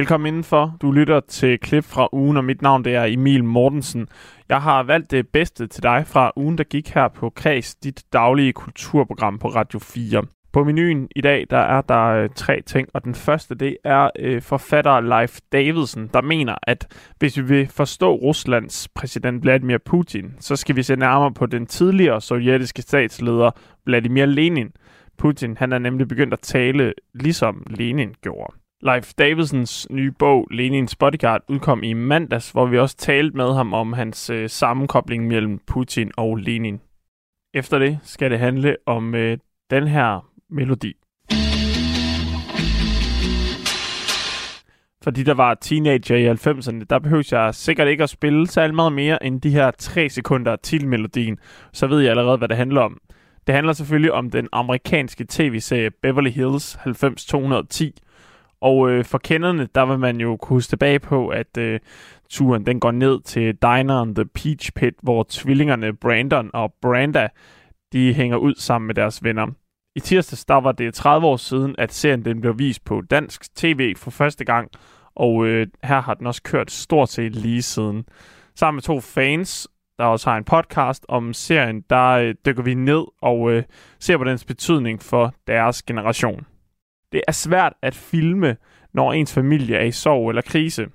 Velkommen indenfor. Du lytter til klip fra ugen, og mit navn det er Emil Mortensen. Jeg har valgt det bedste til dig fra ugen, der gik her på Kreds, dit daglige kulturprogram på Radio 4. På menuen i dag, der er der øh, tre ting, og den første, det er øh, forfatter Leif Davidsen, der mener, at hvis vi vil forstå Ruslands præsident Vladimir Putin, så skal vi se nærmere på den tidligere sovjetiske statsleder Vladimir Lenin. Putin, han er nemlig begyndt at tale ligesom Lenin gjorde. Leif Davidsens nye bog, Lenins Bodyguard, udkom i mandags, hvor vi også talte med ham om hans øh, sammenkobling mellem Putin og Lenin. Efter det skal det handle om øh, den her melodi. Fordi der var teenager i 90'erne, der behøver jeg sikkert ikke at spille særlig meget mere end de her 3 sekunder til melodien. Så ved jeg allerede, hvad det handler om. Det handler selvfølgelig om den amerikanske tv-serie Beverly Hills 90210, og øh, for kenderne, der vil man jo kunne huske tilbage på, at øh, turen den går ned til Dineren The Peach Pit, hvor tvillingerne Brandon og Branda, de hænger ud sammen med deres venner. I tirsdags, der var det 30 år siden, at serien den blev vist på dansk tv for første gang, og øh, her har den også kørt stort set lige siden. Sammen med to fans, der også har en podcast om serien, der øh, dykker vi ned og øh, ser på dens betydning for deres generation. Det er svært at filme, når ens familie er i sorg eller krise.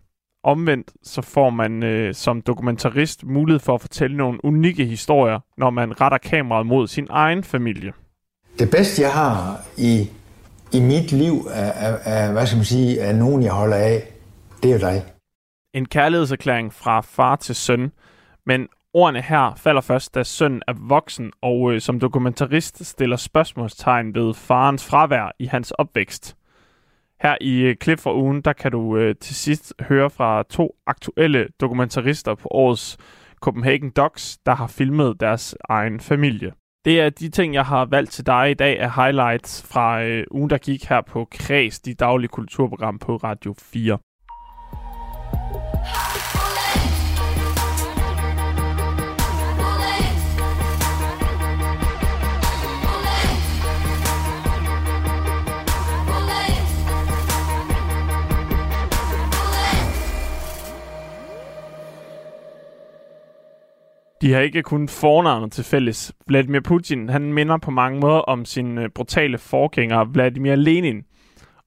Omvendt så får man øh, som dokumentarist mulighed for at fortælle nogle unikke historier, når man retter kameraet mod sin egen familie. Det bedste, jeg har i, i mit liv, er, er, er, hvad skal man sige, er nogen, jeg holder af, det er dig. En kærlighedserklæring fra far til søn, men ordene her falder først, da sønnen er voksen og øh, som dokumentarist stiller spørgsmålstegn ved farens fravær i hans opvækst. Her i øh, klip fra ugen, der kan du øh, til sidst høre fra to aktuelle dokumentarister på årets Copenhagen Docs, der har filmet deres egen familie. Det er de ting, jeg har valgt til dig i dag af highlights fra øh, ugen, der gik her på Kreds, de daglige kulturprogram på Radio 4. De har ikke kun fornavnet til fælles. Vladimir Putin han minder på mange måder om sin øh, brutale forgænger Vladimir Lenin.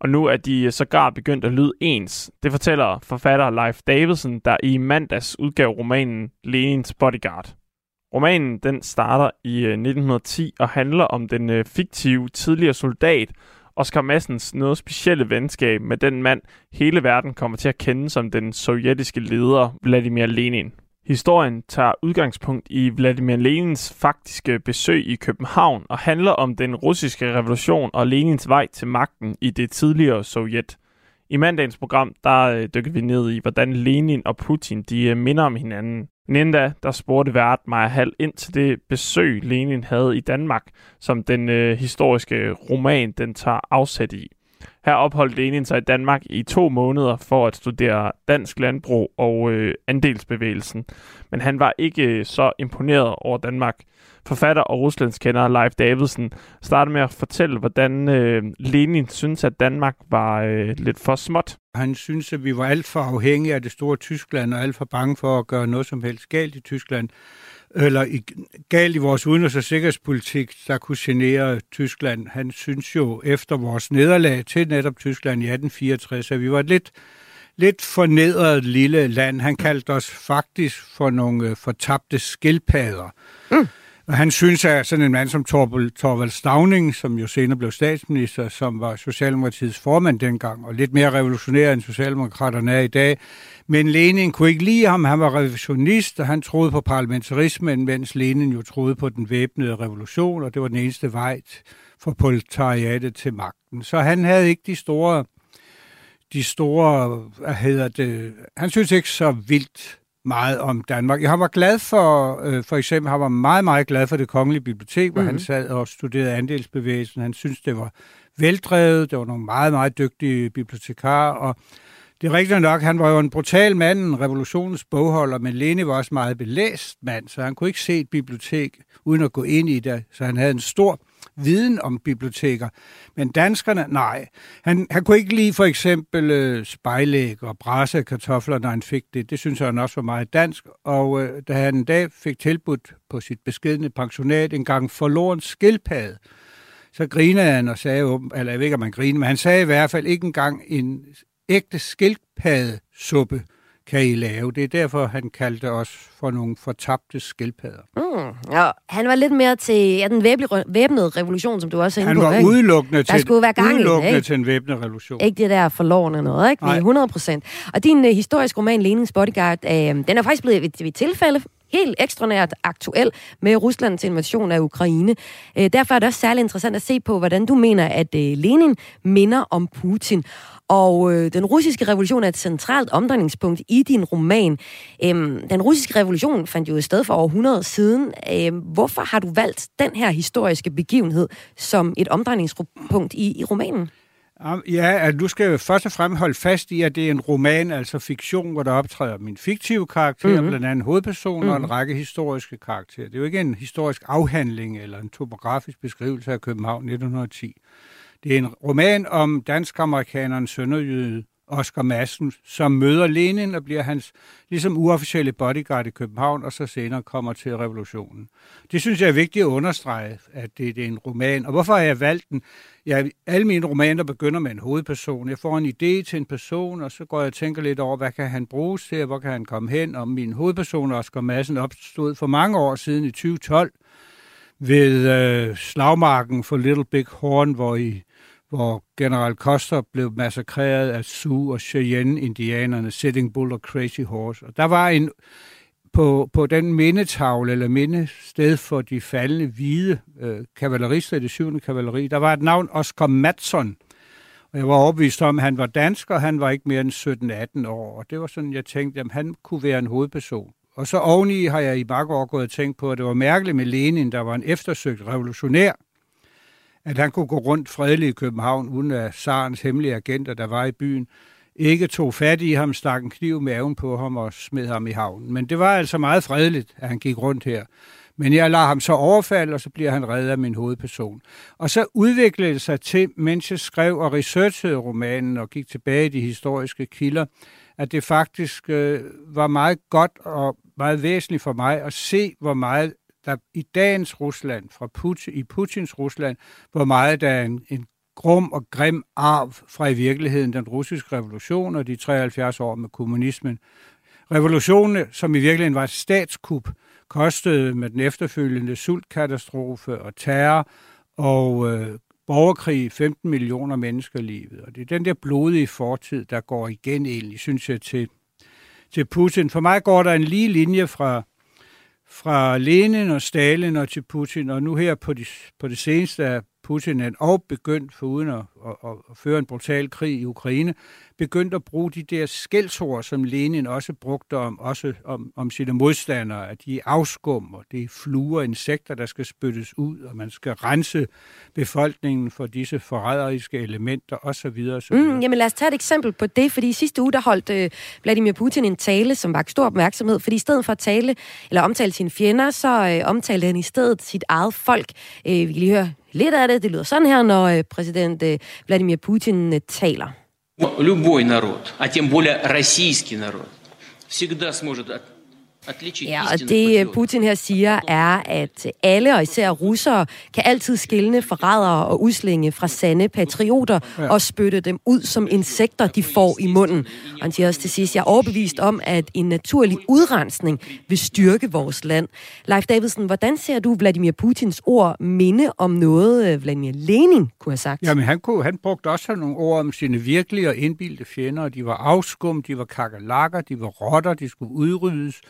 Og nu er de sågar begyndt at lyde ens. Det fortæller forfatter Leif Davidsen, der i mandags udgav romanen Lenins Bodyguard. Romanen den starter i øh, 1910 og handler om den øh, fiktive tidligere soldat Oscar Massens noget specielle venskab med den mand, hele verden kommer til at kende som den sovjetiske leder Vladimir Lenin. Historien tager udgangspunkt i Vladimir Lenins faktiske besøg i København og handler om den russiske revolution og Lenins vej til magten i det tidligere Sovjet. I mandagens program, der øh, dykker vi ned i, hvordan Lenin og Putin de øh, minder om hinanden. Men da, der spurgte vært Maja Hall ind til det besøg, Lenin havde i Danmark, som den øh, historiske roman den tager afsæt i. Her opholdt Lenin sig i Danmark i to måneder for at studere dansk landbrug og øh, andelsbevægelsen. Men han var ikke øh, så imponeret over Danmark. Forfatter og ruslandskender Leif Davidsen startede med at fortælle, hvordan øh, Lenin synes, at Danmark var øh, lidt for småt. Han synes, at vi var alt for afhængige af det store Tyskland og alt for bange for at gøre noget som helst galt i Tyskland eller i, galt i vores udenrigs- og sikkerhedspolitik, der kunne genere Tyskland. Han synes jo efter vores nederlag til netop Tyskland i 1864, at vi var et lidt, lidt fornedret lille land. Han kaldte os faktisk for nogle øh, fortabte skildpadder. Mm. Og han synes, at sådan en mand som Torvald, Torvald Stavning, som jo senere blev statsminister, som var Socialdemokratiets formand dengang, og lidt mere revolutionær end Socialdemokraterne er i dag. Men Lenin kunne ikke lide ham. Han var revisionist, og han troede på parlamentarismen, mens Lenin jo troede på den væbnede revolution, og det var den eneste vej for proletariatet til magten. Så han havde ikke de store, de store, hvad hedder det, han synes ikke så vildt meget om Danmark. Jeg var glad for, øh, for eksempel, han var meget, meget glad for det kongelige bibliotek, hvor mm-hmm. han mhm. sad og studerede andelsbevægelsen. Han synes, det var veldrevet, det var nogle meget, meget dygtige bibliotekarer, og det er rigtigt nok, han var jo en brutal mand, en revolutionens bogholder, men Lene var også meget belæst mand, så han kunne ikke se et bibliotek uden at gå ind i det, så han havde en stor viden om biblioteker. Men danskerne, nej. Han, han kunne ikke lide for eksempel øh, spejlæg og brasse kartofler, når han fik det. Det synes han også var meget dansk. Og øh, da han en dag fik tilbudt på sit beskedne pensionat en gang forloren skildpadde, så grinede han og sagde, eller jeg ved ikke, om han grinede, men han sagde i hvert fald ikke engang en ægte skildpaddesuppe kan I lave. Det er derfor, han kaldte os for nogle fortabte skildpadder. Mm, ja, han var lidt mere til ja, den væbnede revolution, som du også er inde han på. Han var udelukkende, til, skulle være gang udelukkende ikke? til en væbnet revolution. Ikke det der forlorene noget, ikke? Nej. 100 procent. Og din uh, historiske roman, Lenins Bodyguard, uh, den er faktisk blevet ved, ved tilfælde helt ekstraordinært aktuel med Ruslands invasion af Ukraine. Uh, derfor er det også særlig interessant at se på, hvordan du mener, at uh, Lenin minder om Putin. Og øh, den russiske revolution er et centralt omdrejningspunkt i din roman. Øhm, den russiske revolution fandt jo sted for over 100 siden. Øhm, hvorfor har du valgt den her historiske begivenhed som et omdrejningspunkt i, i romanen? Ja, at du skal først og fremmest holde fast i, at det er en roman, altså fiktion, hvor der optræder min fiktive karakter, mm-hmm. blandt andet hovedperson mm-hmm. og en mhm. række historiske karakterer. Det er jo ikke en historisk afhandling eller en topografisk beskrivelse af København 1910. Det er en roman om dansk-amerikaneren sønderjyde Oscar Madsen, som møder Lenin og bliver hans ligesom uofficielle bodyguard i København, og så senere kommer til revolutionen. Det synes jeg er vigtigt at understrege, at det, det er en roman. Og hvorfor har jeg valgt den? Ja, alle mine romaner begynder med en hovedperson. Jeg får en idé til en person, og så går jeg og tænker lidt over, hvad kan han bruges til, hvor kan han komme hen? Og min hovedperson, Oscar Madsen, opstod for mange år siden i 2012 ved øh, slagmarken for Little Big Horn, hvor i hvor general Custer blev massakreret af Sioux og Cheyenne-indianerne, Sitting Bull og Crazy Horse. Og der var en, på, på den mindetavle, eller mindested for de faldende hvide øh, kavalerister i det 7. kavaleri, der var et navn Oscar Matson. Og jeg var overbevist om, at han var dansk, og han var ikke mere end 17-18 år. Og det var sådan, jeg tænkte, at han kunne være en hovedperson. Og så oveni har jeg i mange år gået og tænkt på, at det var mærkeligt med Lenin, der var en eftersøgt revolutionær, at han kunne gå rundt fredeligt i København, uden at Sarens hemmelige agenter, der var i byen, ikke tog fat i ham, stak en kniv med maven på ham og smed ham i havnen. Men det var altså meget fredeligt, at han gik rundt her. Men jeg lader ham så overfalde, og så bliver han reddet af min hovedperson. Og så udviklede det sig til, mens jeg skrev og researchede romanen og gik tilbage i de historiske kilder, at det faktisk øh, var meget godt og meget væsentligt for mig at se, hvor meget der i dagens Rusland, fra Putin, i Putins Rusland, hvor meget der er en, en grum og grim arv fra i virkeligheden den russiske revolution og de 73 år med kommunismen. Revolutionen, som i virkeligheden var et statskup, kostede med den efterfølgende sultkatastrofe og terror og øh, borgerkrig 15 millioner mennesker livet. Og det er den der blodige fortid, der går igen egentlig, synes jeg, til, til Putin. For mig går der en lige linje fra fra Lenin og Stalin og til Putin, og nu her på, de, på det seneste Putin og begyndt, for uden at, at, at føre en brutal krig i Ukraine, begyndt at bruge de der skældsord, som Lenin også brugte om, også om, om sine modstandere, at de er afskum, og det er fluer, insekter, der skal spyttes ud, og man skal rense befolkningen for disse forræderiske elementer osv. osv. Mm, jamen lad os tage et eksempel på det, fordi i sidste uge, der holdt øh, Vladimir Putin en tale, som var stor opmærksomhed, fordi i stedet for at tale, eller omtale sine fjender, så øh, omtalte han i stedet sit eget folk. Øh, vi kan lige høre lidt af det. Det lyder sådan her, når øh, præsident øh, Vladimir Putin øh, taler. Любой народ, а тем более российский народ, всегда сможет Ja, og det Putin her siger er, at alle, og især russere, kan altid skille forrædere og udslinge fra sande patrioter ja. og spytte dem ud som insekter, de får i munden. Og han siger også til sidst, jeg er overbevist om, at en naturlig udrensning vil styrke vores land. Leif Davidsen, hvordan ser du Vladimir Putins ord minde om noget, øh, Vladimir Lenin kunne have sagt? Jamen, han, kunne, han brugte også nogle ord om sine virkelige og indbildte fjender, de var afskum, de var kakalakker, de var rotter, de skulle udryddes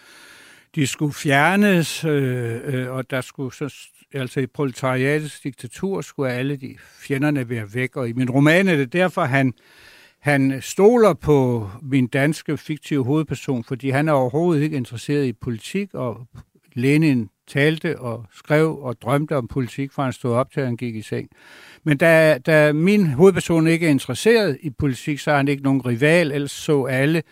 de skulle fjernes, øh, øh, og der skulle så, altså i proletariatets diktatur skulle alle de fjenderne være væk. Og i min roman er det derfor, han, han stoler på min danske fiktive hovedperson, fordi han er overhovedet ikke interesseret i politik, og Lenin talte og skrev og drømte om politik, fra han stod op til, han gik i seng. Men da, da min hovedperson ikke er interesseret i politik, så er han ikke nogen rival, ellers så alle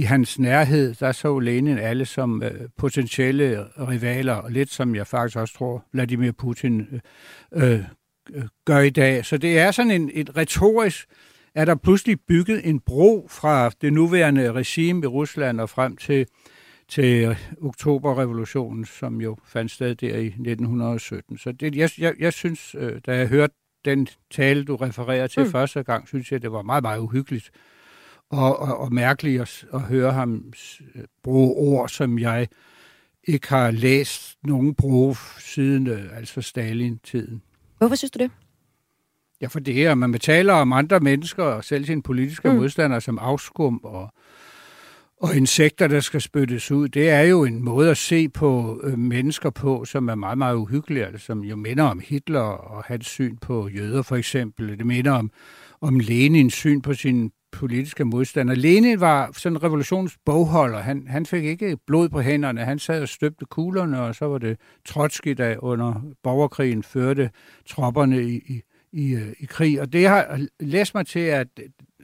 i hans nærhed, der så Lenin alle som øh, potentielle rivaler, og lidt som jeg faktisk også tror, Vladimir Putin øh, øh gør i dag. Så det er sådan en, et retorisk, er der pludselig bygget en bro fra det nuværende regime i Rusland og frem til, til oktoberrevolutionen, som jo fandt sted der i 1917. Så det, jeg, jeg, jeg synes, øh, da jeg hørte den tale, du refererer til mm. første gang, synes jeg, det var meget, meget uhyggeligt og, og, og mærkeligt at, at høre ham bruge ord, som jeg ikke har læst nogen bruge siden øh, altså Stalin-tiden. Hvorfor synes du det? Ja, for det er, man taler om andre mennesker og selv sine politiske mm. modstandere som afskum og, og insekter, der skal spyttes ud. Det er jo en måde at se på øh, mennesker på, som er meget, meget uhyggelig, altså, som jo minder om Hitler og hans syn på jøder for eksempel. Det minder om, om Lenins syn på sin politiske modstander. Lenin var sådan en revolutionsbogholder. Han, han fik ikke blod på hænderne. Han sad og støbte kuglerne, og så var det Trotsky, der under borgerkrigen førte tropperne i, i, i, øh, i krig. Og det har læst mig til, at...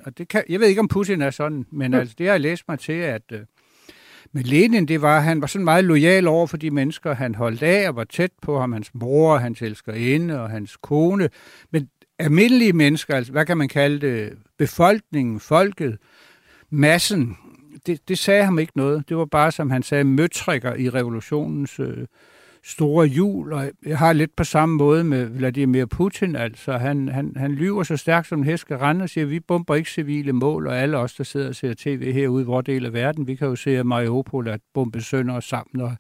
Og det kan, jeg ved ikke, om Putin er sådan, men mm. altså, det har læst mig til, at... Øh, med Lenin, det var, han var sådan meget lojal over for de mennesker, han holdt af og var tæt på ham, hans mor, hans elskerinde og hans kone. Men almindelige mennesker, altså hvad kan man kalde det, befolkningen, folket, massen, det, det sagde ham ikke noget. Det var bare, som han sagde, møtrikker i revolutionens øh, store jul, og jeg har lidt på samme måde med Vladimir Putin, altså han, han, han lyver så stærkt som en hest rende og siger, vi bomber ikke civile mål, og alle os, der sidder og ser tv herude i vores del af verden, vi kan jo se, at Mariupol er bombet sønder sammen, og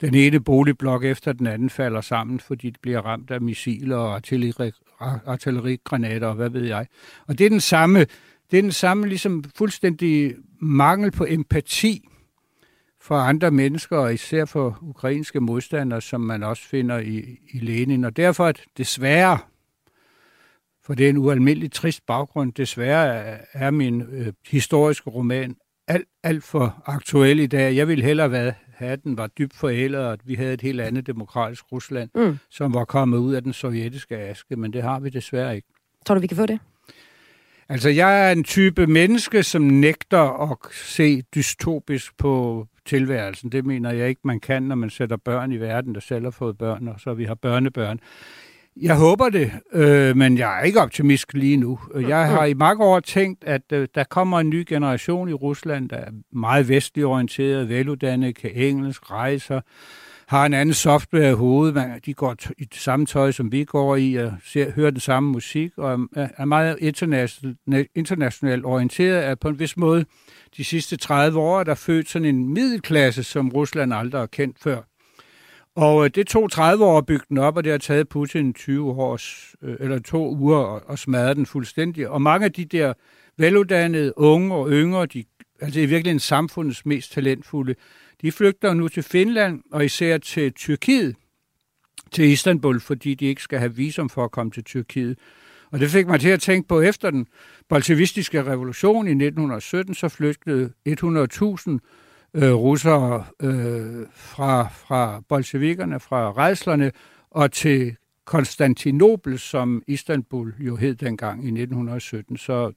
den ene boligblok efter den anden falder sammen, fordi de bliver ramt af missiler og artillerigranater og hvad ved jeg. Og det er den samme, det er den samme ligesom fuldstændig mangel på empati for andre mennesker, og især for ukrainske modstandere, som man også finder i, i Lenin. Og derfor at desværre, for det er en ualmindelig trist baggrund, desværre er min øh, historiske roman alt, alt for aktuel i dag. Jeg ville hellere den var dybt forældet, og at vi havde et helt andet demokratisk Rusland, mm. som var kommet ud af den sovjetiske aske, men det har vi desværre ikke. Tror du, vi kan få det? Altså, jeg er en type menneske, som nægter at se dystopisk på tilværelsen. Det mener jeg ikke, man kan, når man sætter børn i verden, der selv har fået børn, og så vi har børnebørn. Jeg håber det, øh, men jeg er ikke optimist lige nu. Jeg har i mange år tænkt, at øh, der kommer en ny generation i Rusland, der er meget vestlig orienteret, veluddannet, kan engelsk, rejser, har en anden software i hovedet. Man, de går i det samme tøj, som vi går i, og ser, hører den samme musik, og er, er meget internationalt, international orienteret, er på en vis måde de sidste 30 år, der født sådan en middelklasse, som Rusland aldrig har kendt før. Og øh, det tog 30 år at bygge den op, og det har taget Putin 20 år, øh, eller to uger at, at smadre den fuldstændig. Og mange af de der veluddannede unge og yngre, de, altså i virkeligheden samfundets mest talentfulde, de flygter nu til Finland og især til Tyrkiet, til Istanbul, fordi de ikke skal have visum for at komme til Tyrkiet. Og det fik mig til at tænke på, efter den bolsjevistiske revolution i 1917, så flygtede 100.000 øh, russere øh, fra, fra bolsjevikerne, fra rejslerne, og til Konstantinopel, som Istanbul jo hed dengang i 1917. Så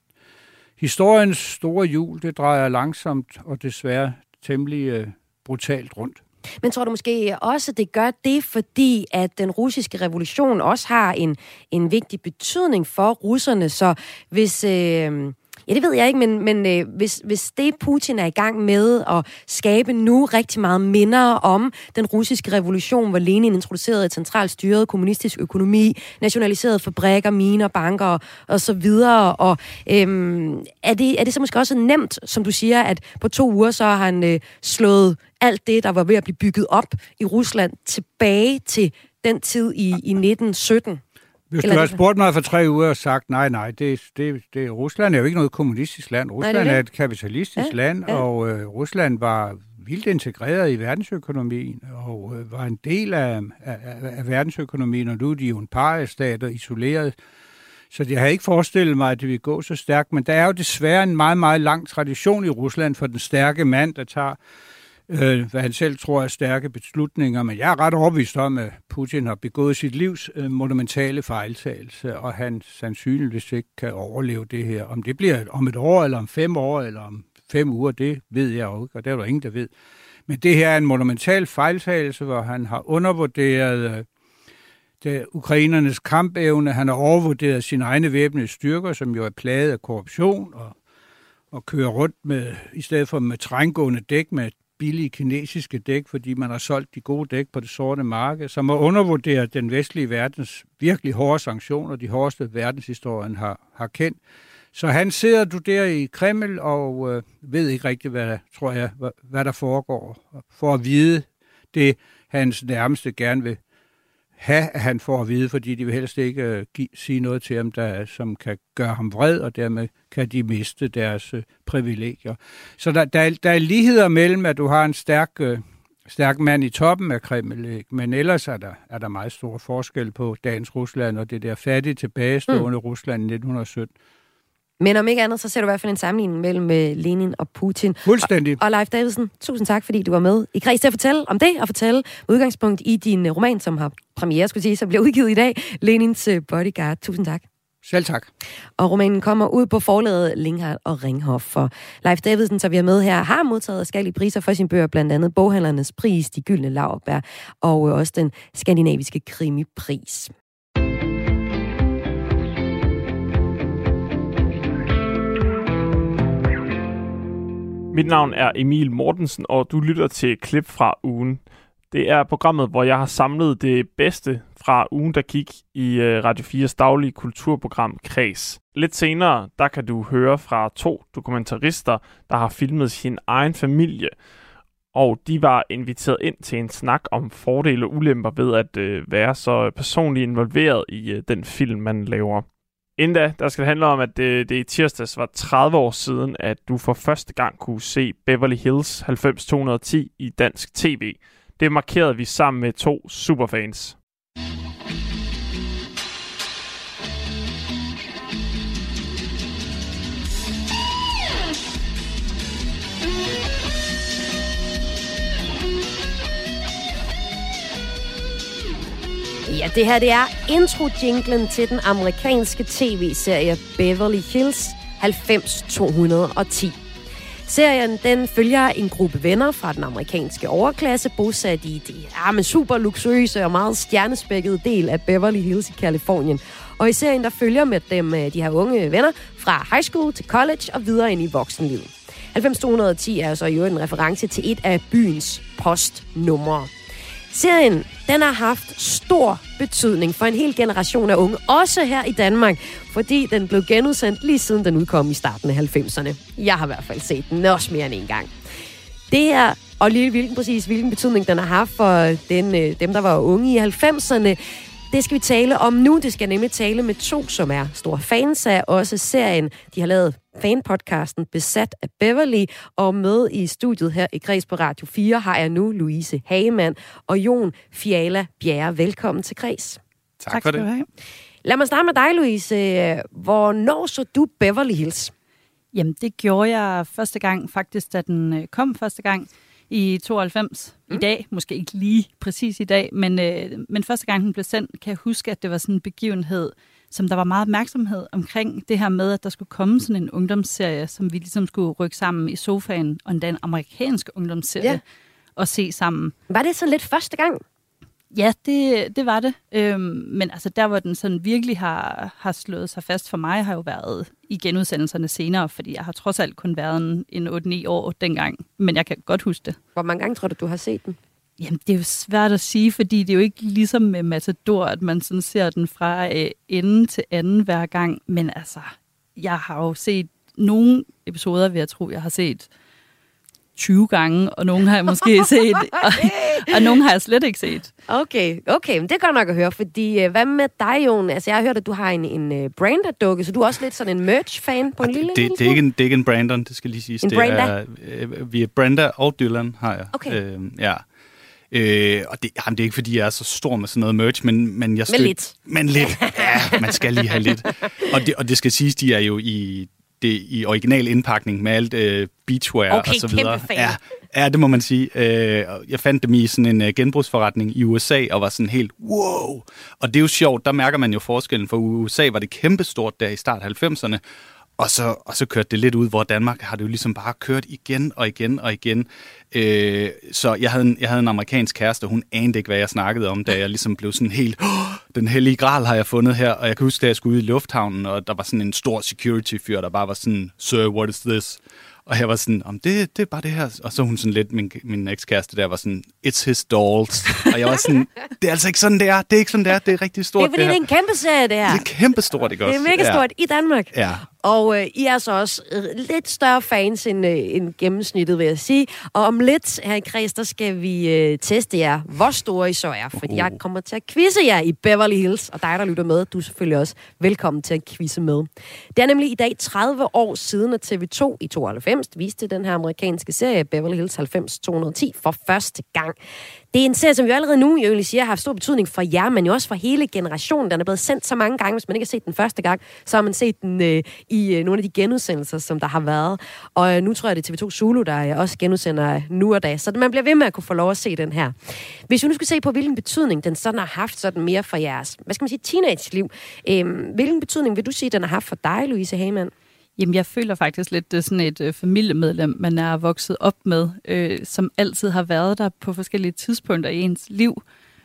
historiens store hjul, det drejer langsomt og desværre temmelig øh, brutalt rundt. Men tror du måske også, det gør det, fordi at den russiske revolution også har en, en vigtig betydning for russerne? Så hvis... Øh Ja, det ved jeg ikke, men, men øh, hvis, hvis det Putin er i gang med at skabe nu rigtig meget minder om den russiske revolution, hvor Lenin introducerede et centralt styret kommunistisk økonomi, nationaliserede fabrikker, miner, banker og, og så videre, og øhm, er, det, er det så måske også nemt, som du siger, at på to uger så har han øh, slået alt det, der var ved at blive bygget op i Rusland, tilbage til den tid i, i 1917? Hvis Eller du har spurgt mig for tre uger og sagt, nej, nej, det, det, det, Rusland er jo ikke noget kommunistisk land. Rusland nej, det er, det. er et kapitalistisk ja, land, ja. og øh, Rusland var vildt integreret i verdensøkonomien, og øh, var en del af, af, af verdensøkonomien, og nu er de jo en par isoleret. Så jeg har ikke forestillet mig, at det vil gå så stærkt, men der er jo desværre en meget, meget lang tradition i Rusland for den stærke mand, der tager øh, hvad han selv tror er stærke beslutninger, men jeg er ret overbevist om, at Putin har begået sit livs øh, monumentale fejltagelse, og han sandsynligvis ikke kan overleve det her. Om det bliver om et år, eller om fem år, eller om fem uger, det ved jeg jo ikke, og det er der ingen, der ved. Men det her er en monumental fejltagelse, hvor han har undervurderet øh, det, ukrainernes kampevne. Han har overvurderet sine egne væbnede styrker, som jo er plaget af korruption og, og kører rundt med, i stedet for med trængående dæk, med billige kinesiske dæk, fordi man har solgt de gode dæk på det sorte marked, som har undervurderet den vestlige verdens virkelig hårde sanktioner, de hårdeste verdenshistorien har, har kendt. Så han sidder du der i Kreml og øh, ved ikke rigtigt, hvad, tror jeg, hvad, hvad der foregår, for at vide det, hans nærmeste gerne vil have, at han får at vide, fordi de vil helst ikke uh, give, sige noget til ham, der, som kan gøre ham vred, og dermed kan de miste deres uh, privilegier. Så der, der, der er ligheder mellem, at du har en stærk, uh, stærk mand i toppen af Kreml, ikke? men ellers er der, er der meget stor forskel på dagens Rusland og det der fattige tilbagestående mm. Rusland i 1917. Men om ikke andet, så ser du i hvert fald en sammenligning mellem Lenin og Putin. Fuldstændig. Og, og Leif Davidsen, tusind tak, fordi du var med i kreds til at fortælle om det, og fortælle udgangspunkt i din roman, som har premiere, skulle sige, som bliver udgivet i dag, Lenins Bodyguard. Tusind tak. Selv tak. Og romanen kommer ud på forlaget Linghardt og Ringhof. For Leif Davidsen, som vi har med her, har modtaget forskellige priser for sin bøger, blandt andet Boghandlernes Pris, De Gyldne Laurbær, og også den skandinaviske krimipris. Mit navn er Emil Mortensen, og du lytter til klip fra ugen. Det er programmet, hvor jeg har samlet det bedste fra ugen, der gik i øh, Radio 4's daglige kulturprogram Kreds. Lidt senere, der kan du høre fra to dokumentarister, der har filmet sin egen familie. Og de var inviteret ind til en snak om fordele og ulemper ved at øh, være så personligt involveret i øh, den film, man laver. Inden da, der skal det handle om, at det, det i tirsdags var 30 år siden, at du for første gang kunne se Beverly Hills 90210 i dansk tv. Det markerede vi sammen med to superfans. Ja, det her det er intro-jinglen til den amerikanske tv-serie Beverly Hills 90210. Serien den følger en gruppe venner fra den amerikanske overklasse, bosat i det ja, men super luksuriøse og meget stjernespækkede del af Beverly Hills i Kalifornien. Og i serien der følger med dem øh, de her unge venner fra high school til college og videre ind i voksenlivet. 90210 er så jo en reference til et af byens postnumre. Serien den har haft stor betydning for en hel generation af unge, også her i Danmark, fordi den blev genudsendt lige siden den udkom i starten af 90'erne. Jeg har i hvert fald set den også mere end en gang. Det er og lige hvilken præcis hvilken betydning den har haft for den, øh, dem, der var unge i 90'erne, det skal vi tale om nu. Det skal nemlig tale med to, som er store fans af også serien. De har lavet fanpodcasten Besat af Beverly, og med i studiet her i Kreds på Radio 4 har jeg nu Louise Hagemann og Jon Fiala Bjerre. Velkommen til Kreds. Tak, tak for det. Lad mig starte med dig, Louise. Hvornår så du Beverly Hills? Jamen, det gjorde jeg første gang, faktisk, da den øh, kom første gang i 92. Mm. I dag, måske ikke lige præcis i dag, men, øh, men første gang den blev sendt, kan jeg huske, at det var sådan en begivenhed, som der var meget opmærksomhed omkring det her med, at der skulle komme sådan en ungdomsserie, som vi ligesom skulle rykke sammen i sofaen, og endda en amerikansk ungdomsserie, ja. og se sammen. Var det så lidt første gang? Ja, det, det var det. Øhm, men altså der, hvor den sådan virkelig har, har slået sig fast for mig, har jo været i genudsendelserne senere, fordi jeg har trods alt kun været en, en 8-9 år dengang. Men jeg kan godt huske det. Hvor mange gange tror du, du har set den? Jamen, det er jo svært at sige, fordi det er jo ikke ligesom med Matador, at man sådan ser den fra øh, ende til anden hver gang. Men altså, jeg har jo set nogle episoder, vil jeg tro, jeg har set 20 gange, og nogle har jeg måske set, og, og nogle har jeg slet ikke set. Okay, okay, men det er godt nok at høre, fordi øh, hvad med dig, Jon? Altså, jeg har hørt, at du har en, en uh, Branda-dukke, så du er også lidt sådan en merch-fan på en lille, det, lille det, er ikke en, det er ikke en Brandon, det skal lige siges. En det Branda? Er, øh, vi er Branda og Dylan, har jeg. Okay. Øh, ja. Øh, og det, jamen, det er ikke, fordi jeg er så stor med sådan noget merch, men, men jeg Men lidt. Men lidt. Ja, man skal lige have lidt. Og det, og det skal siges, de er jo i det i original indpakning med alt øh, beachwear Okay, og så videre. kæmpe fan. Ja, ja, det må man sige. Øh, jeg fandt dem i sådan en øh, genbrugsforretning i USA og var sådan helt wow. Og det er jo sjovt, der mærker man jo forskellen, for USA var det kæmpestort der i start 90'erne, Og så, og så kørte det lidt ud, hvor Danmark har det jo ligesom bare kørt igen og igen og igen. Øh, så jeg havde, en, jeg havde en amerikansk kæreste, og hun anede ikke, hvad jeg snakkede om, da jeg ligesom blev sådan helt, oh, den hellige gral har jeg fundet her. Og jeg kan huske, da jeg skulle ud i lufthavnen, og der var sådan en stor security-fyr, der bare var sådan, sir, what is this? Og jeg var sådan, om det, det er bare det her. Og så hun sådan lidt, min, min ekskæreste der var sådan, it's his dolls. og jeg var sådan, det er altså ikke sådan, det er. Det er ikke sådan, det er. Det er rigtig stort, Det er fordi, det, det er en kæmpe serie, det her. Det er kæmpe stort, ikke Det også? er mega stort i Danmark. Ja. Og øh, I er så også øh, lidt større fans end, øh, end gennemsnittet, vil jeg sige. Og om lidt her i Kreds, der skal vi øh, teste jer, hvor store I så er. Fordi jeg kommer til at quizze jer i Beverly Hills. Og dig, der lytter med, du er selvfølgelig også velkommen til at quizze med. Det er nemlig i dag 30 år siden, at TV2 i 92 viste den her amerikanske serie Beverly Hills 90210 for første gang. Det er en serie, som jo allerede nu, jeg vil sige, har haft stor betydning for jer, men jo også for hele generationen. Den er blevet sendt så mange gange. Hvis man ikke har set den første gang, så har man set den øh, i øh, nogle af de genudsendelser, som der har været. Og øh, nu tror jeg, det er TV2 Zulu, der øh, også genudsender øh, nu og da. Så man bliver ved med at kunne få lov at se den her. Hvis vi nu skal se på, hvilken betydning den sådan har haft sådan mere for jeres, hvad skal man sige, teenage-liv. Øh, hvilken betydning vil du sige, den har haft for dig, Louise Hamann? Jamen, jeg føler faktisk lidt, det er sådan et øh, familiemedlem, man er vokset op med, øh, som altid har været der på forskellige tidspunkter i ens liv,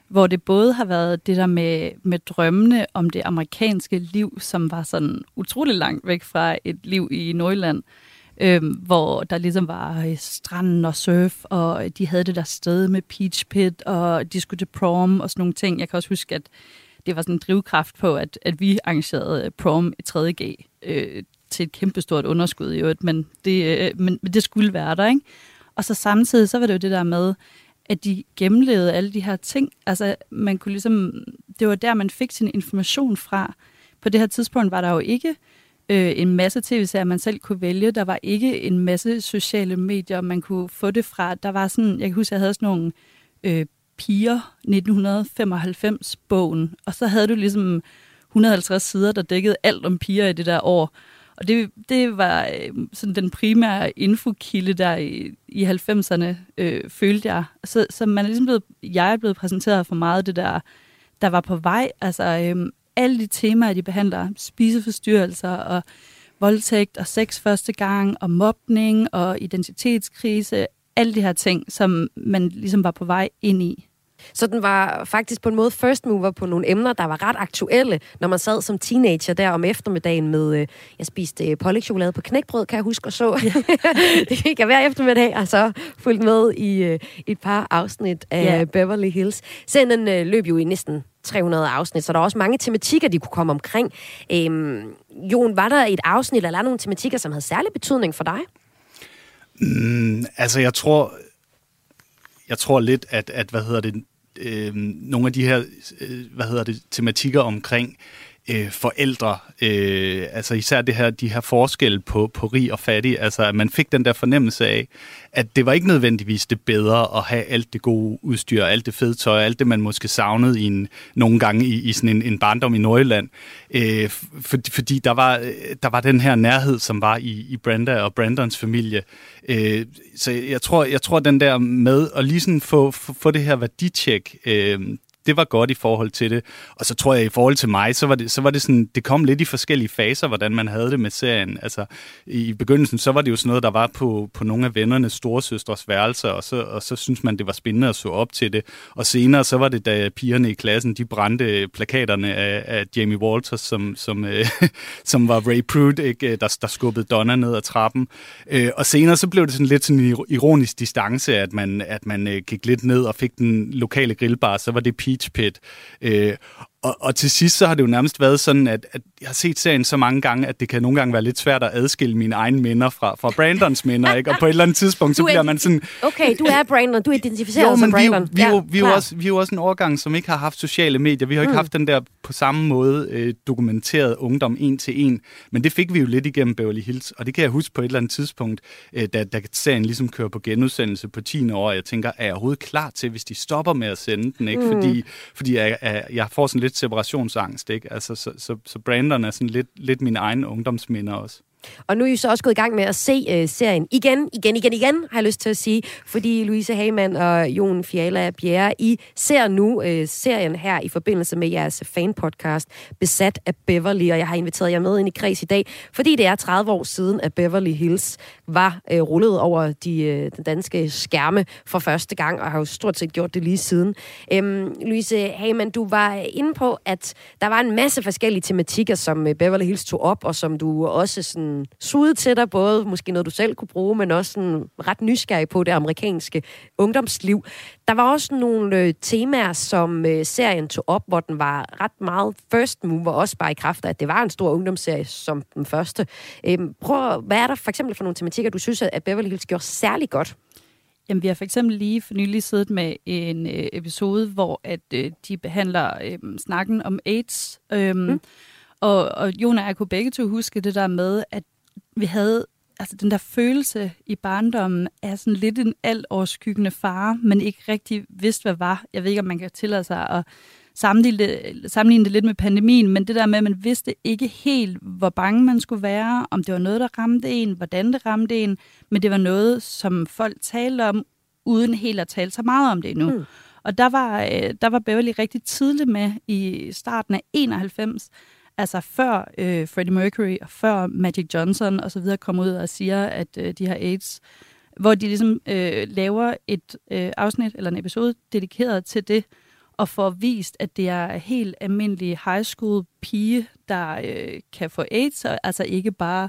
hvor det både har været det der med, med drømmene om det amerikanske liv, som var sådan utrolig langt væk fra et liv i Nordjylland, øh, hvor der ligesom var øh, stranden og surf, og de havde det der sted med Peach Pit, og de skulle til prom og sådan nogle ting. Jeg kan også huske, at det var sådan en drivkraft på, at, at vi arrangerede øh, prom i 3.G øh, til et kæmpestort underskud i øvrigt, men det, øh, men, men det skulle være der, ikke? Og så samtidig, så var det jo det der med, at de gennemlevede alle de her ting. Altså, man kunne ligesom, det var der, man fik sin information fra. På det her tidspunkt var der jo ikke øh, en masse tv-serier, man selv kunne vælge. Der var ikke en masse sociale medier, man kunne få det fra. Der var sådan, jeg kan huske, jeg havde sådan nogle øh, piger 1995-bogen, og så havde du ligesom 150 sider, der dækkede alt om piger i det der år. Og det, det var øh, sådan den primære infokilde der i, i 90'erne, øh, følte jeg. Så, så man er ligesom blevet, jeg er blevet præsenteret for meget af det der, der var på vej. Altså øh, alle de temaer, de behandler, spiseforstyrrelser og voldtægt og sex første gang og mobning og identitetskrise, alle de her ting, som man ligesom var på vej ind i. Så den var faktisk på en måde first mover på nogle emner, der var ret aktuelle, når man sad som teenager der om eftermiddagen med, øh, jeg spiste øh, pålægtschokolade på knækbrød, kan jeg huske, og så. det gik jeg hver eftermiddag, og så fulgt med i øh, et par afsnit af Ja. Beverly Hills. Sen den øh, løb jo i næsten 300 afsnit, så der er også mange tematikker, de kunne komme omkring. Øhm, Jon, var der et afsnit, eller er der nogle tematikker, som havde særlig betydning for dig? Mm, altså, jeg tror, jeg tror lidt, at, at hvad hedder det, øh, nogle af de her, øh, hvad hedder det, tematikker omkring øh, forældre, øh, altså især det her, de her forskelle på, på rig og fattig, altså at man fik den der fornemmelse af, at det var ikke nødvendigvis det bedre at have alt det gode udstyr, alt det fede tøj, alt det man måske savnede i en, nogle gange i, i sådan en, en barndom i Nordjylland, øh, for, fordi der var, øh, der var den her nærhed, som var i, i Brenda og Brandons familie, øh, så jeg tror, jeg tror den der med at lige sådan få, få, få det her værditjek, øh, det var godt i forhold til det. Og så tror jeg, i forhold til mig, så var det, så var det sådan, det kom lidt i forskellige faser, hvordan man havde det med serien. Altså, i begyndelsen, så var det jo sådan noget, der var på, på nogle af vennernes storesøstres værelser, og så, og så synes man, det var spændende at så op til det. Og senere, så var det, da pigerne i klassen, de brændte plakaterne af, af Jamie Walters, som, som, øh, som var Ray Prude, ikke? Der, der skubbede Donna ned ad trappen. Øh, og senere, så blev det sådan lidt sådan en ironisk distance, at man, at man øh, gik lidt ned og fik den lokale grillbar, så var det Beach Pit. Øh, og, og til sidst så har det jo nærmest været sådan, at, at jeg har set serien så mange gange, at det kan nogle gange være lidt svært at adskille mine egne minder fra, fra Brandons minder, ikke? Og på et eller andet tidspunkt, så er- bliver man sådan... Okay, du er Brandon, du er identificeret Jo, som vi, Brandon. vi, er jo- vi, jo klar. også, vi er jo også en årgang, som ikke har haft sociale medier. Vi har ikke Mm. haft den der på samme måde øh, dokumenteret ungdom en til en. Men det fik vi jo lidt igennem Beverly Hills. Og det kan jeg huske på et eller andet tidspunkt, øh, da, da serien ligesom kører på genudsendelse på 10 år. Jeg tænker, er jeg overhovedet klar til, hvis de stopper med at sende den? Ikke? Mm. Fordi, fordi jeg, jeg, jeg får sådan lidt separationsangst. Ikke? Altså, så, så, så branderne er sådan lidt, lidt mine egne ungdomsminder også. Og nu er I så også gået i gang med at se øh, serien igen, igen, igen, igen, har jeg lyst til at sige, fordi Louise Hagemann og Jon Fiala Bjerre, I ser nu øh, serien her i forbindelse med jeres fanpodcast, Besat af Beverly, og jeg har inviteret jer med ind i kreds i dag, fordi det er 30 år siden, at Beverly Hills var øh, rullet over de, øh, den danske skærme for første gang, og har jo stort set gjort det lige siden. Øhm, Louise Hagemann, du var inde på, at der var en masse forskellige tematikker, som øh, Beverly Hills tog op, og som du også sådan sugede til dig, både måske noget, du selv kunne bruge, men også sådan ret nysgerrig på det amerikanske ungdomsliv. Der var også nogle øh, temaer, som øh, serien tog op, hvor den var ret meget first mover, også bare i kraft af, at det var en stor ungdomsserie som den første. Øhm, prøv, hvad er der for eksempel for nogle tematikker, du synes, at Beverly Hills gjorde særlig godt? Jamen, vi har for eksempel lige for nylig siddet med en øh, episode, hvor at øh, de behandler øh, snakken om AIDS. Øhm, mm. Og, og Jon og jeg kunne begge to huske det der med, at vi havde altså den der følelse i barndommen af sådan lidt en alt overskyggende fare, men ikke rigtig vidste, hvad var. Jeg ved ikke, om man kan tillade sig at sammenligne, sammenligne det lidt med pandemien, men det der med, at man vidste ikke helt, hvor bange man skulle være, om det var noget, der ramte en, hvordan det ramte en, men det var noget, som folk talte om, uden helt at tale så meget om det endnu. Mm. Og der var, øh, der var Beverly rigtig tidligt med i starten af 91, altså før øh, Freddie Mercury og før Magic Johnson og så videre kom ud og siger, at øh, de har AIDS, hvor de ligesom øh, laver et øh, afsnit eller en episode dedikeret til det, og får vist, at det er helt almindelig high school pige, der øh, kan få AIDS, og altså ikke bare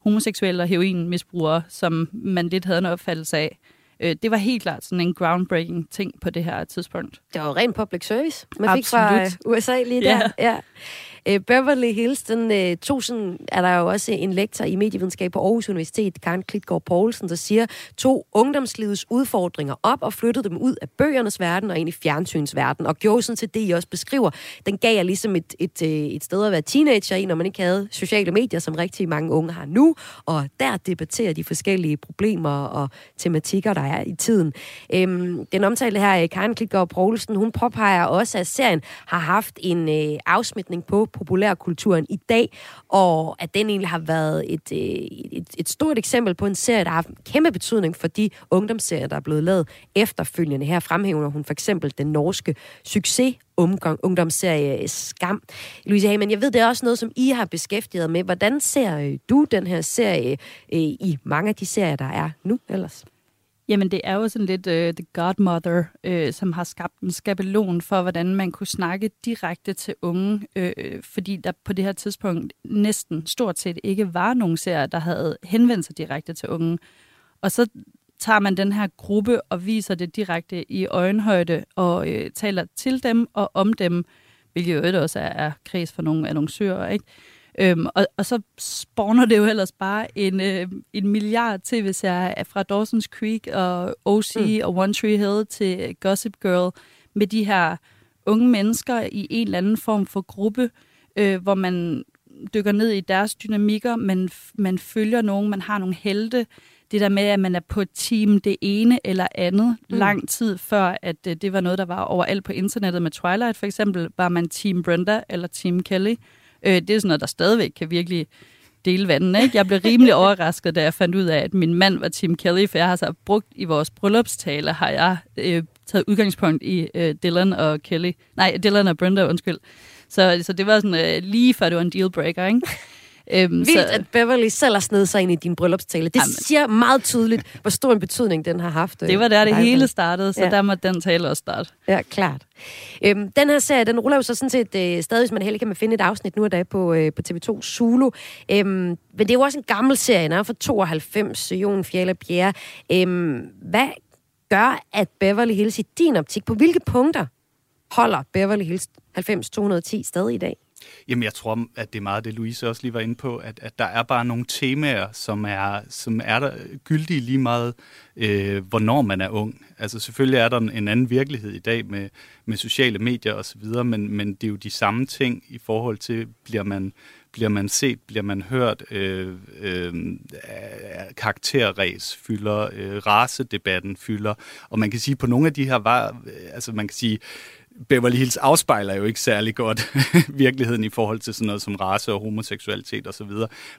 homoseksuelle og heroinmisbrugere, som man lidt havde en opfattelse af. Øh, det var helt klart sådan en groundbreaking ting på det her tidspunkt. Det var ren public service, man Absolut. fik fra øh, USA lige der. Yeah. Ja. Øh, Beverly Hills, den øh, tog sådan, er der jo også en lektor i medievidenskab på Aarhus Universitet, Karen Klitgaard Poulsen, der siger, to ungdomslivets udfordringer op og flyttede dem ud af bøgernes verden og ind i fjernsynsverden, og gjorde sådan til det, I også beskriver. Den gav jer ligesom et, et, øh, et sted at være teenager i, når man ikke havde sociale medier, som rigtig mange unge har nu, og der debatterer de forskellige problemer og tematikker, der er i tiden. Øhm, den omtalte her, øh, Karen Klitgaard Poulsen, hun påpeger også, at serien har haft en øh, afsmitning på populærkulturen i dag, og at den egentlig har været et, øh, et, et stort eksempel på en serie, der har haft en kæmpe betydning for de ungdomsserier, der er blevet lavet efterfølgende. Her fremhæver hun for eksempel den norske succes ungdomsserie Skam. Louise Hamann, jeg ved, det er også noget, som I har beskæftiget med. Hvordan ser øh, du den her serie øh, i mange af de serier, der er nu ellers? Jamen, det er jo sådan lidt uh, The Godmother, uh, som har skabt en skabelon for, hvordan man kunne snakke direkte til unge, uh, fordi der på det her tidspunkt næsten stort set ikke var nogen serier, der havde henvendt sig direkte til unge. Og så tager man den her gruppe og viser det direkte i øjenhøjde og uh, taler til dem og om dem, hvilket jo også er, er kreds for nogle annoncører, ikke? Øhm, og, og så spawner det jo ellers bare en, øh, en milliard tv-serier fra Dawson's Creek og OC mm. og One Tree Hill til Gossip Girl med de her unge mennesker i en eller anden form for gruppe, øh, hvor man dykker ned i deres dynamikker, men man følger nogen, man har nogle helte. Det der med, at man er på team det ene eller andet mm. lang tid før, at øh, det var noget, der var overalt på internettet med Twilight for eksempel, var man team Brenda eller team Kelly. Øh, det er sådan noget, der stadigvæk kan virkelig dele vandene. Ikke? Jeg blev rimelig overrasket, da jeg fandt ud af, at min mand var Tim Kelly, for jeg har så brugt i vores bryllupstale, har jeg øh, taget udgangspunkt i øh, Dylan og Kelly. Nej, Dylan og Brenda, undskyld. Så, så det var sådan øh, lige før det var en dealbreaker, ikke? Øhm, Vildt, så... at Beverly selv har snedet sig ind i din bryllupstale. Det Jamen. siger meget tydeligt, hvor stor en betydning den har haft. Det var der, det hele startede, så ja. der må den tale også starte. Ja, klart. Øhm, den her serie, den ruller jo så sådan set øh, stadig, hvis man heldig kan man finde et afsnit nu og da på, øh, på TV2 Zulu. Øhm, men det er jo også en gammel serie, den er fra 92, Jon Fjelle Pierre. Øhm, hvad gør, at Beverly Hills i din optik, på hvilke punkter holder Beverly Hills 90-210 stadig i dag? Jamen, jeg tror, at det er meget det, Louise også lige var inde på, at, at der er bare nogle temaer, som er, som er der gyldige lige meget, øh, hvornår man er ung. Altså selvfølgelig er der en anden virkelighed i dag med, med sociale medier osv., men, men det er jo de samme ting i forhold til, bliver man, bliver man set, bliver man hørt, øh, øh, karakterræs fylder, øh, racedebatten fylder, og man kan sige, på nogle af de her var, altså man kan sige, Beverly Hills afspejler jo ikke særlig godt virkeligheden i forhold til sådan noget som race og homoseksualitet osv.,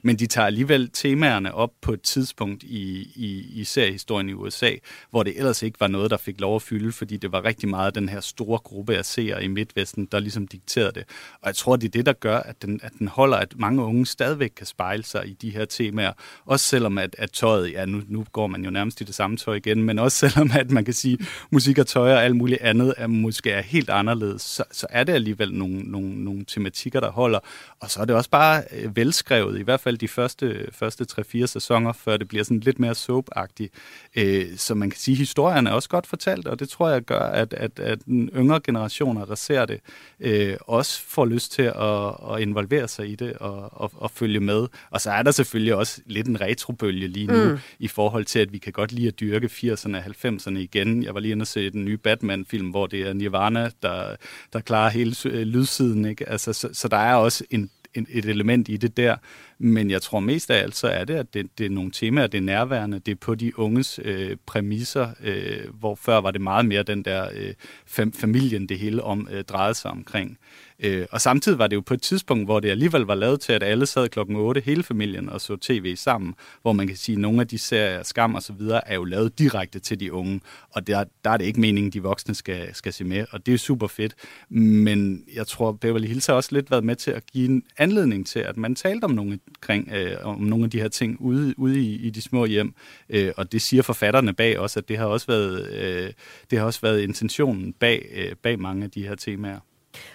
men de tager alligevel temaerne op på et tidspunkt i, i, i seriehistorien i USA, hvor det ellers ikke var noget, der fik lov at fylde, fordi det var rigtig meget den her store gruppe af seere i Midtvesten, der ligesom dikterede det. Og jeg tror, det er det, der gør, at den, at den holder, at mange unge stadigvæk kan spejle sig i de her temaer, også selvom at, at tøjet, ja, nu, nu går man jo nærmest i det samme tøj igen, men også selvom at man kan sige, musik og tøj og alt muligt andet er måske er helt anderledes, så, så er det alligevel nogle, nogle, nogle tematikker, der holder. Og så er det også bare øh, velskrevet, i hvert fald de første, første 3-4 sæsoner, før det bliver sådan lidt mere soap-agtigt. Øh, så man kan sige, at historien er også godt fortalt, og det tror jeg gør, at, at, at den yngre generationer, der ser det, øh, også får lyst til at, at involvere sig i det og, og, og følge med. Og så er der selvfølgelig også lidt en retrobølge lige nu, mm. i forhold til, at vi kan godt lide at dyrke 80'erne og 90'erne igen. Jeg var lige inde og se den nye Batman-film, hvor det er Nirvana, der, der klarer hele øh, lydsiden. Ikke? Altså, så, så der er også en et element i det der. Men jeg tror mest af alt, så er det, at det, det er nogle temaer, det er nærværende, det er på de unges øh, præmisser, øh, hvor før var det meget mere den der øh, fam- familien, det hele om øh, drejede sig omkring. Øh, og samtidig var det jo på et tidspunkt, hvor det alligevel var lavet til, at alle sad klokken 8, hele familien, og så tv sammen, hvor man kan sige, at nogle af de serier, Skam og så videre, er jo lavet direkte til de unge, og der, der er det ikke meningen, at de voksne skal, skal se med, og det er super fedt. Men jeg tror, Beverly Hills har også lidt været med til at give en anledning til, at man talte om nogle, kring, øh, om nogle af de her ting ude, ude i, i de små hjem, øh, og det siger forfatterne bag også, at det har også været, øh, det har også været intentionen bag, øh, bag mange af de her temaer.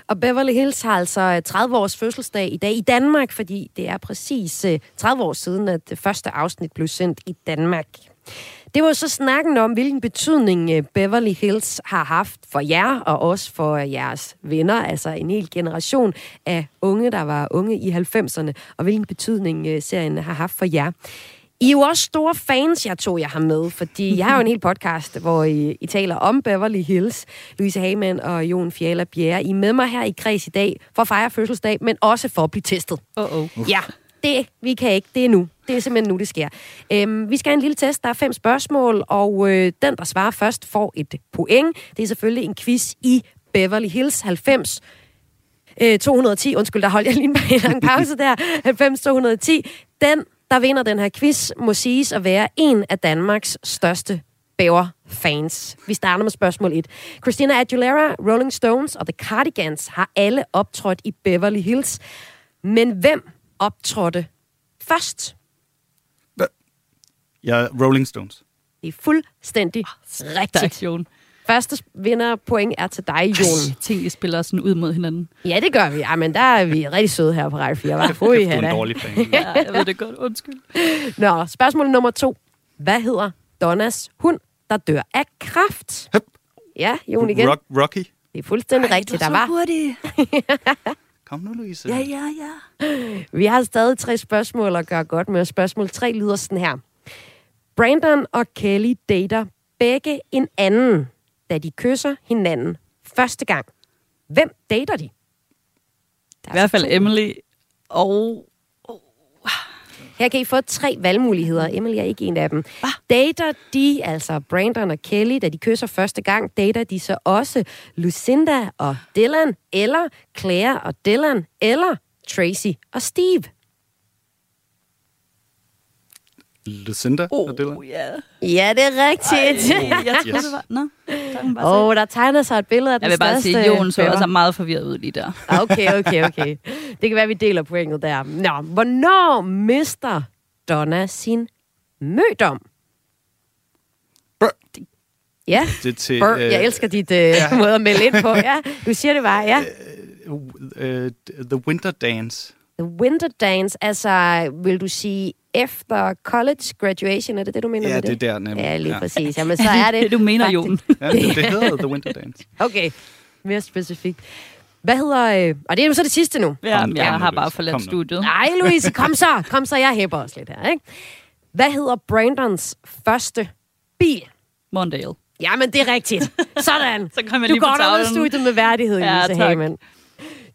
Og Beverly Hills har altså øh, 30 års fødselsdag i dag i Danmark, fordi det er præcis øh, 30 år siden, at det første afsnit blev sendt i Danmark. Det var så snakken om, hvilken betydning øh, Beverly Hills har haft for jer, og også for jeres venner, altså en hel generation af unge, der var unge i 90'erne, og hvilken betydning serien har haft for jer. I er jo også store fans, jeg tog jeg har med, fordi jeg har jo en hel podcast, hvor I, I taler om Beverly Hills. Louise Hagemann og Jon Fjalla Bjerre. I er med mig her i Kreds i dag for at fejre fødselsdag, men også for at blive testet. Uh-oh. Ja, det vi kan ikke. Det er nu. Det er simpelthen nu, det sker. Øhm, vi skal have en lille test. Der er fem spørgsmål, og øh, den, der svarer først, får et point. Det er selvfølgelig en quiz i Beverly Hills 90 øh, 210. Undskyld, der holdt jeg lige en lang pause der. 90 210. Den der vinder den her quiz, må siges at være en af Danmarks største bæver-fans. Vi starter med spørgsmål 1. Christina Aguilera, Rolling Stones og The Cardigans har alle optrådt i Beverly Hills. Men hvem optrådte først? Ja, Rolling Stones. Det er fuldstændig rigtigt. Første vinder point er til dig, Jon. Vi spiller sådan ud mod hinanden. Ja, det gør vi. Ja, men der er vi rigtig søde her på Radio 4. Var. Fui, det er en dårlig fan. ja, jeg ved det godt. Undskyld. Nå, spørgsmål nummer to. Hvad hedder Donnas hund, der dør af kraft? Hup. Ja, Jon igen. Rock, Rocky. Det er fuldstændig Ej, rigtigt, der var. hurtigt. Kom nu, Louise. Ja, ja, ja. Vi har stadig tre spørgsmål at gøre godt med. Spørgsmål tre lyder sådan her. Brandon og Kelly dater begge en anden da de kysser hinanden første gang. Hvem dater de? I hvert fald Emily og... Her kan I få tre valgmuligheder. Emily er ikke en af dem. Hva? Dater de, altså Brandon og Kelly, da de kysser første gang, dater de så også Lucinda og Dylan, eller Claire og Dylan, eller Tracy og Steve? Lucinda oh, Dylan? Yeah. Ja, det er rigtigt. Ej, jeg tror, yes. det var... Nå, Åh, oh, der tegner sig et billede af den Jeg vil bare sige, at Jon så også er meget forvirret ud lige der. Okay, okay, okay. Det kan være, at vi deler pointet der. Nå, hvornår mister Donna sin mødom? Brr. Ja, det til, Brr. jeg elsker dit uh, ja. måde at melde ind på. Ja, du siger det bare, ja. Uh, uh, the Winter Dance. The Winter Dance, altså vil du sige efter college graduation, er det det, du mener ja, med det? Ja, det er der nemlig. Ja, lige ja. præcis. Jamen, så er det... det, du mener, Jon. ja, det, det hedder The Winter Dance. Okay, mere specifikt. Hvad hedder... Øh, og det er jo så det sidste nu. Ja, kom, jeg kom, har bare forladt studiet. Nej, Louise, kom så. Kom så, jeg hæpper os lidt her, ikke? Hvad hedder Brandons første bil? Mondale. Jamen, det er rigtigt. Sådan. så kom jeg du lige går ud af studiet med værdighed, ja, Louise Hagemann.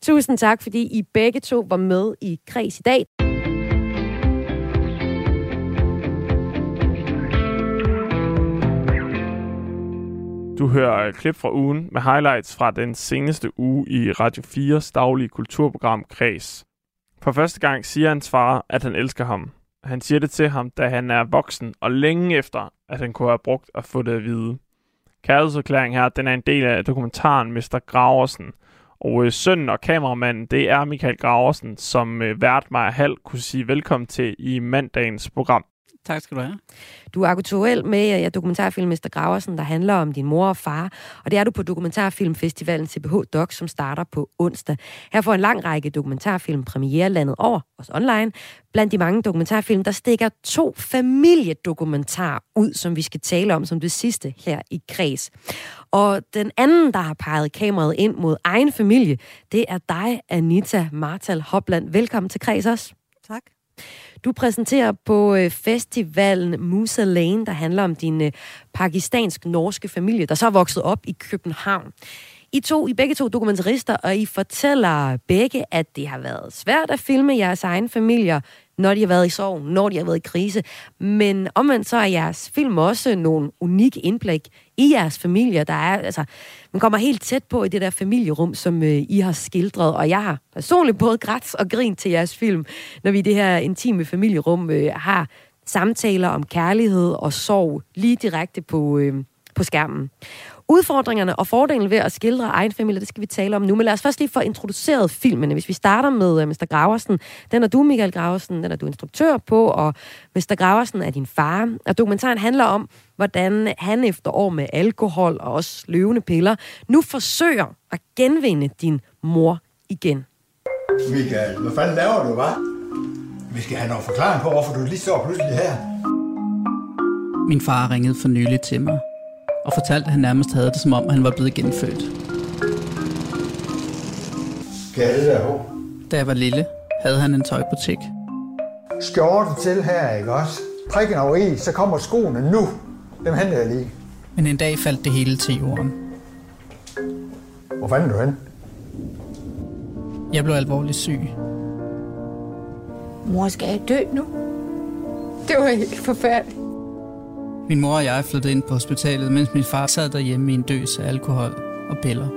Tusind tak, fordi I begge to var med i Kreds i dag. Du hører et klip fra ugen med highlights fra den seneste uge i Radio 4's daglige kulturprogram Kreds. For første gang siger hans far, at han elsker ham. Han siger det til ham, da han er voksen, og længe efter, at han kunne have brugt at få det at vide. Kærlighedserklæring her, den er en del af dokumentaren Mr. Graversen. Og øh, sønnen og kameramanden, det er Michael Graversen, som øh, vært mig halv kunne sige velkommen til i mandagens program. Tak skal du have. Du er aktuel med ja, dokumentarfilm Mr. Graversen, der handler om din mor og far, og det er du på Dokumentarfilmfestivalen CBH Doc, som starter på onsdag. Her får en lang række dokumentarfilm premiere landet over, også online. Blandt de mange dokumentarfilm, der stikker to familiedokumentar ud, som vi skal tale om som det sidste her i Kreds. Og den anden, der har peget kameraet ind mod egen familie, det er dig, Anita Martal Hopland. Velkommen til Kreds også. Tak. Du præsenterer på øh, festivalen Musa Lane, der handler om din øh, pakistansk-norske familie, der så er vokset op i København. I to, I begge to dokumentarister, og I fortæller begge, at det har været svært at filme jeres egen familier, når de har været i sorg, når de har været i krise. Men omvendt så er jeres film også nogle unikke indblik i jeres familier. Der er, altså, man kommer helt tæt på i det der familierum, som øh, I har skildret. Og jeg har personligt både grædt og grin til jeres film, når vi i det her intime familierum øh, har samtaler om kærlighed og sorg lige direkte på, øh, på skærmen. Udfordringerne og fordelen ved at skildre egen familie, det skal vi tale om nu. Men lad os først lige få introduceret filmene. Hvis vi starter med uh, Mr. Graversen. Den er du, Michael Graversen. Den er du instruktør på, og Mr. Graversen er din far. Og dokumentaren handler om, hvordan han efter år med alkohol og også løvende piller nu forsøger at genvinde din mor igen. Michael, hvad fanden laver du, hva'? Vi skal have noget forklaring på, hvorfor du lige står pludselig her. Min far ringede for nylig til mig og fortalte, at han nærmest havde det, som om han var blevet genfødt. Der på? Da jeg var lille, havde han en tøjbutik. Skjorte til her, ikke også? Prikken over i, så kommer skoene nu. Dem henter jeg lige. Men en dag faldt det hele til jorden. Hvor fanden du hen? Jeg blev alvorligt syg. Mor, skal jeg dø nu? Det var helt forfærdeligt. Min mor og jeg flyttede ind på hospitalet, mens min far sad derhjemme i en døs af alkohol og piller.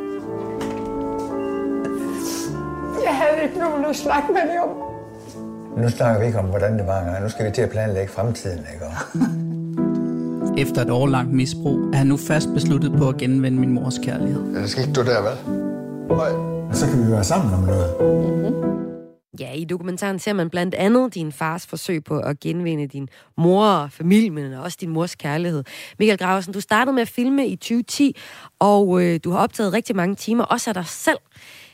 Jeg havde ikke nogen at snakke med det om. Nu snakker vi ikke om, hvordan det var engang. Nu skal vi til at planlægge fremtiden, ikke? Efter et årlangt misbrug er han nu fast besluttet på at genvinde min mors kærlighed. Ja, det skal ikke stå der, vel? Nej. Så kan vi være sammen om noget. Ja, i dokumentaren ser man blandt andet din fars forsøg på at genvinde din mor og familie, men også din mors kærlighed. Michael Graversen, du startede med at filme i 2010, og øh, du har optaget rigtig mange timer, også af dig selv.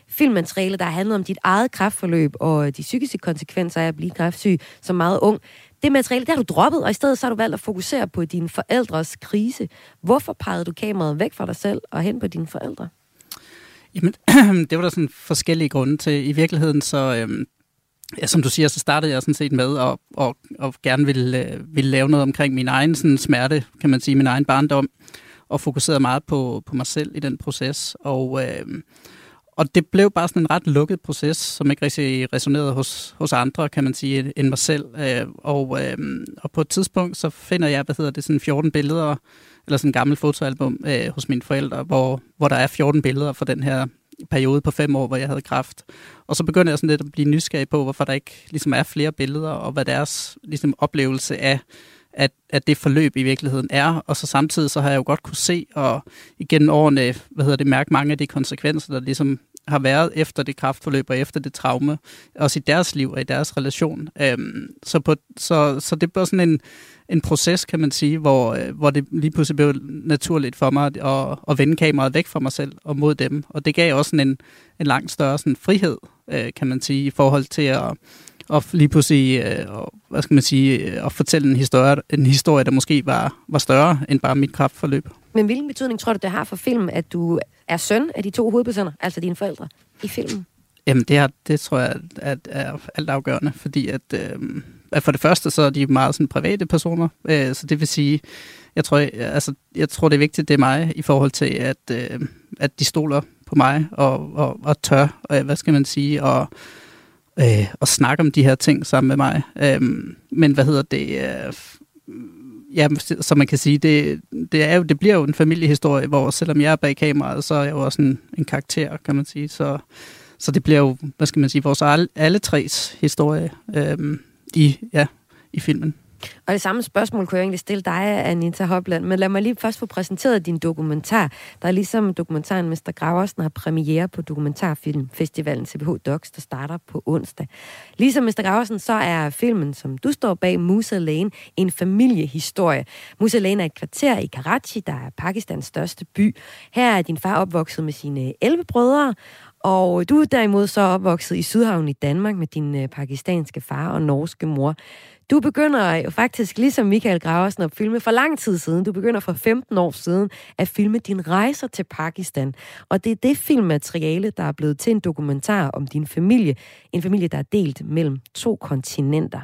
Filmmateriale, der handler om dit eget kræftforløb og de psykiske konsekvenser af at blive kræftsyg som meget ung. Det materiale, det har du droppet, og i stedet så har du valgt at fokusere på dine forældres krise. Hvorfor pegede du kameraet væk fra dig selv og hen på dine forældre? Jamen, det var der sådan forskellige grunde til. I virkeligheden så, øhm, ja, som du siger, så startede jeg sådan set med at, og, og gerne ville, øh, ville lave noget omkring min egen sådan, smerte, kan man sige, min egen barndom, og fokuserede meget på, på mig selv i den proces. Og, øh, og det blev bare sådan en ret lukket proces, som ikke rigtig resonerede hos, hos andre, kan man sige, end mig selv. Øh, og, øh, og på et tidspunkt, så finder jeg, hvad hedder det, sådan 14 billeder, eller sådan en gammel fotoalbum øh, hos mine forældre, hvor, hvor der er 14 billeder fra den her periode på fem år, hvor jeg havde kræft. Og så begynder jeg sådan lidt at blive nysgerrig på, hvorfor der ikke ligesom er flere billeder, og hvad deres ligesom, oplevelse af at, at det forløb i virkeligheden er. Og så samtidig så har jeg jo godt kunne se og igennem årene, hvad hedder det, mærke mange af de konsekvenser, der ligesom har været efter det kraftforløb og efter det traume, også i deres liv og i deres relation. Øhm, så, på, så, så det blev sådan en, en proces, kan man sige, hvor, øh, hvor det lige pludselig blev naturligt for mig at, at vende kameraet væk fra mig selv og mod dem. Og det gav også sådan en, en langt større sådan frihed, øh, kan man sige, i forhold til at, og lige pludselig, øh, hvad skal man sige, øh, at fortælle en historie, en historie, der måske var, var større end bare mit kraftforløb. Men hvilken betydning tror du, det har for filmen, at du er søn af de to hovedpersoner, altså dine forældre, i filmen? Jamen, det, er, det tror jeg at, er alt afgørende, fordi at, øh, at for det første, så er de meget sådan private personer, øh, så det vil sige, jeg tror, altså, jeg tror, det er vigtigt, det er mig, i forhold til, at, øh, at de stoler på mig, og, og, og tør, og, hvad skal man sige, og, øh, og snakke om de her ting sammen med mig. Øh, men hvad hedder det? Øh, ja, som man kan sige, det, det, er jo, det bliver jo en familiehistorie, hvor selvom jeg er bag kameraet, så er jeg jo også en, en karakter, kan man sige. Så, så det bliver jo, hvad skal man sige, vores alle, alle tres historie øh, i, ja, i filmen. Og det samme spørgsmål kunne jeg egentlig stille dig, Anita Hopland, men lad mig lige først få præsenteret din dokumentar. Der er ligesom dokumentaren Mester Graversen har premiere på Dokumentarfilmfestivalen CBH Docs, der starter på onsdag. Ligesom Mester Graversen, så er filmen, som du står bag, Musa Lane, en familiehistorie. Musa Lane er et kvarter i Karachi, der er Pakistans største by. Her er din far opvokset med sine 11 brødre, og du er derimod så opvokset i Sydhavn i Danmark med din øh, pakistanske far og norske mor. Du begynder jo faktisk, ligesom Michael Graversen, at filme for lang tid siden. Du begynder for 15 år siden at filme din rejser til Pakistan. Og det er det filmmateriale, der er blevet til en dokumentar om din familie. En familie, der er delt mellem to kontinenter.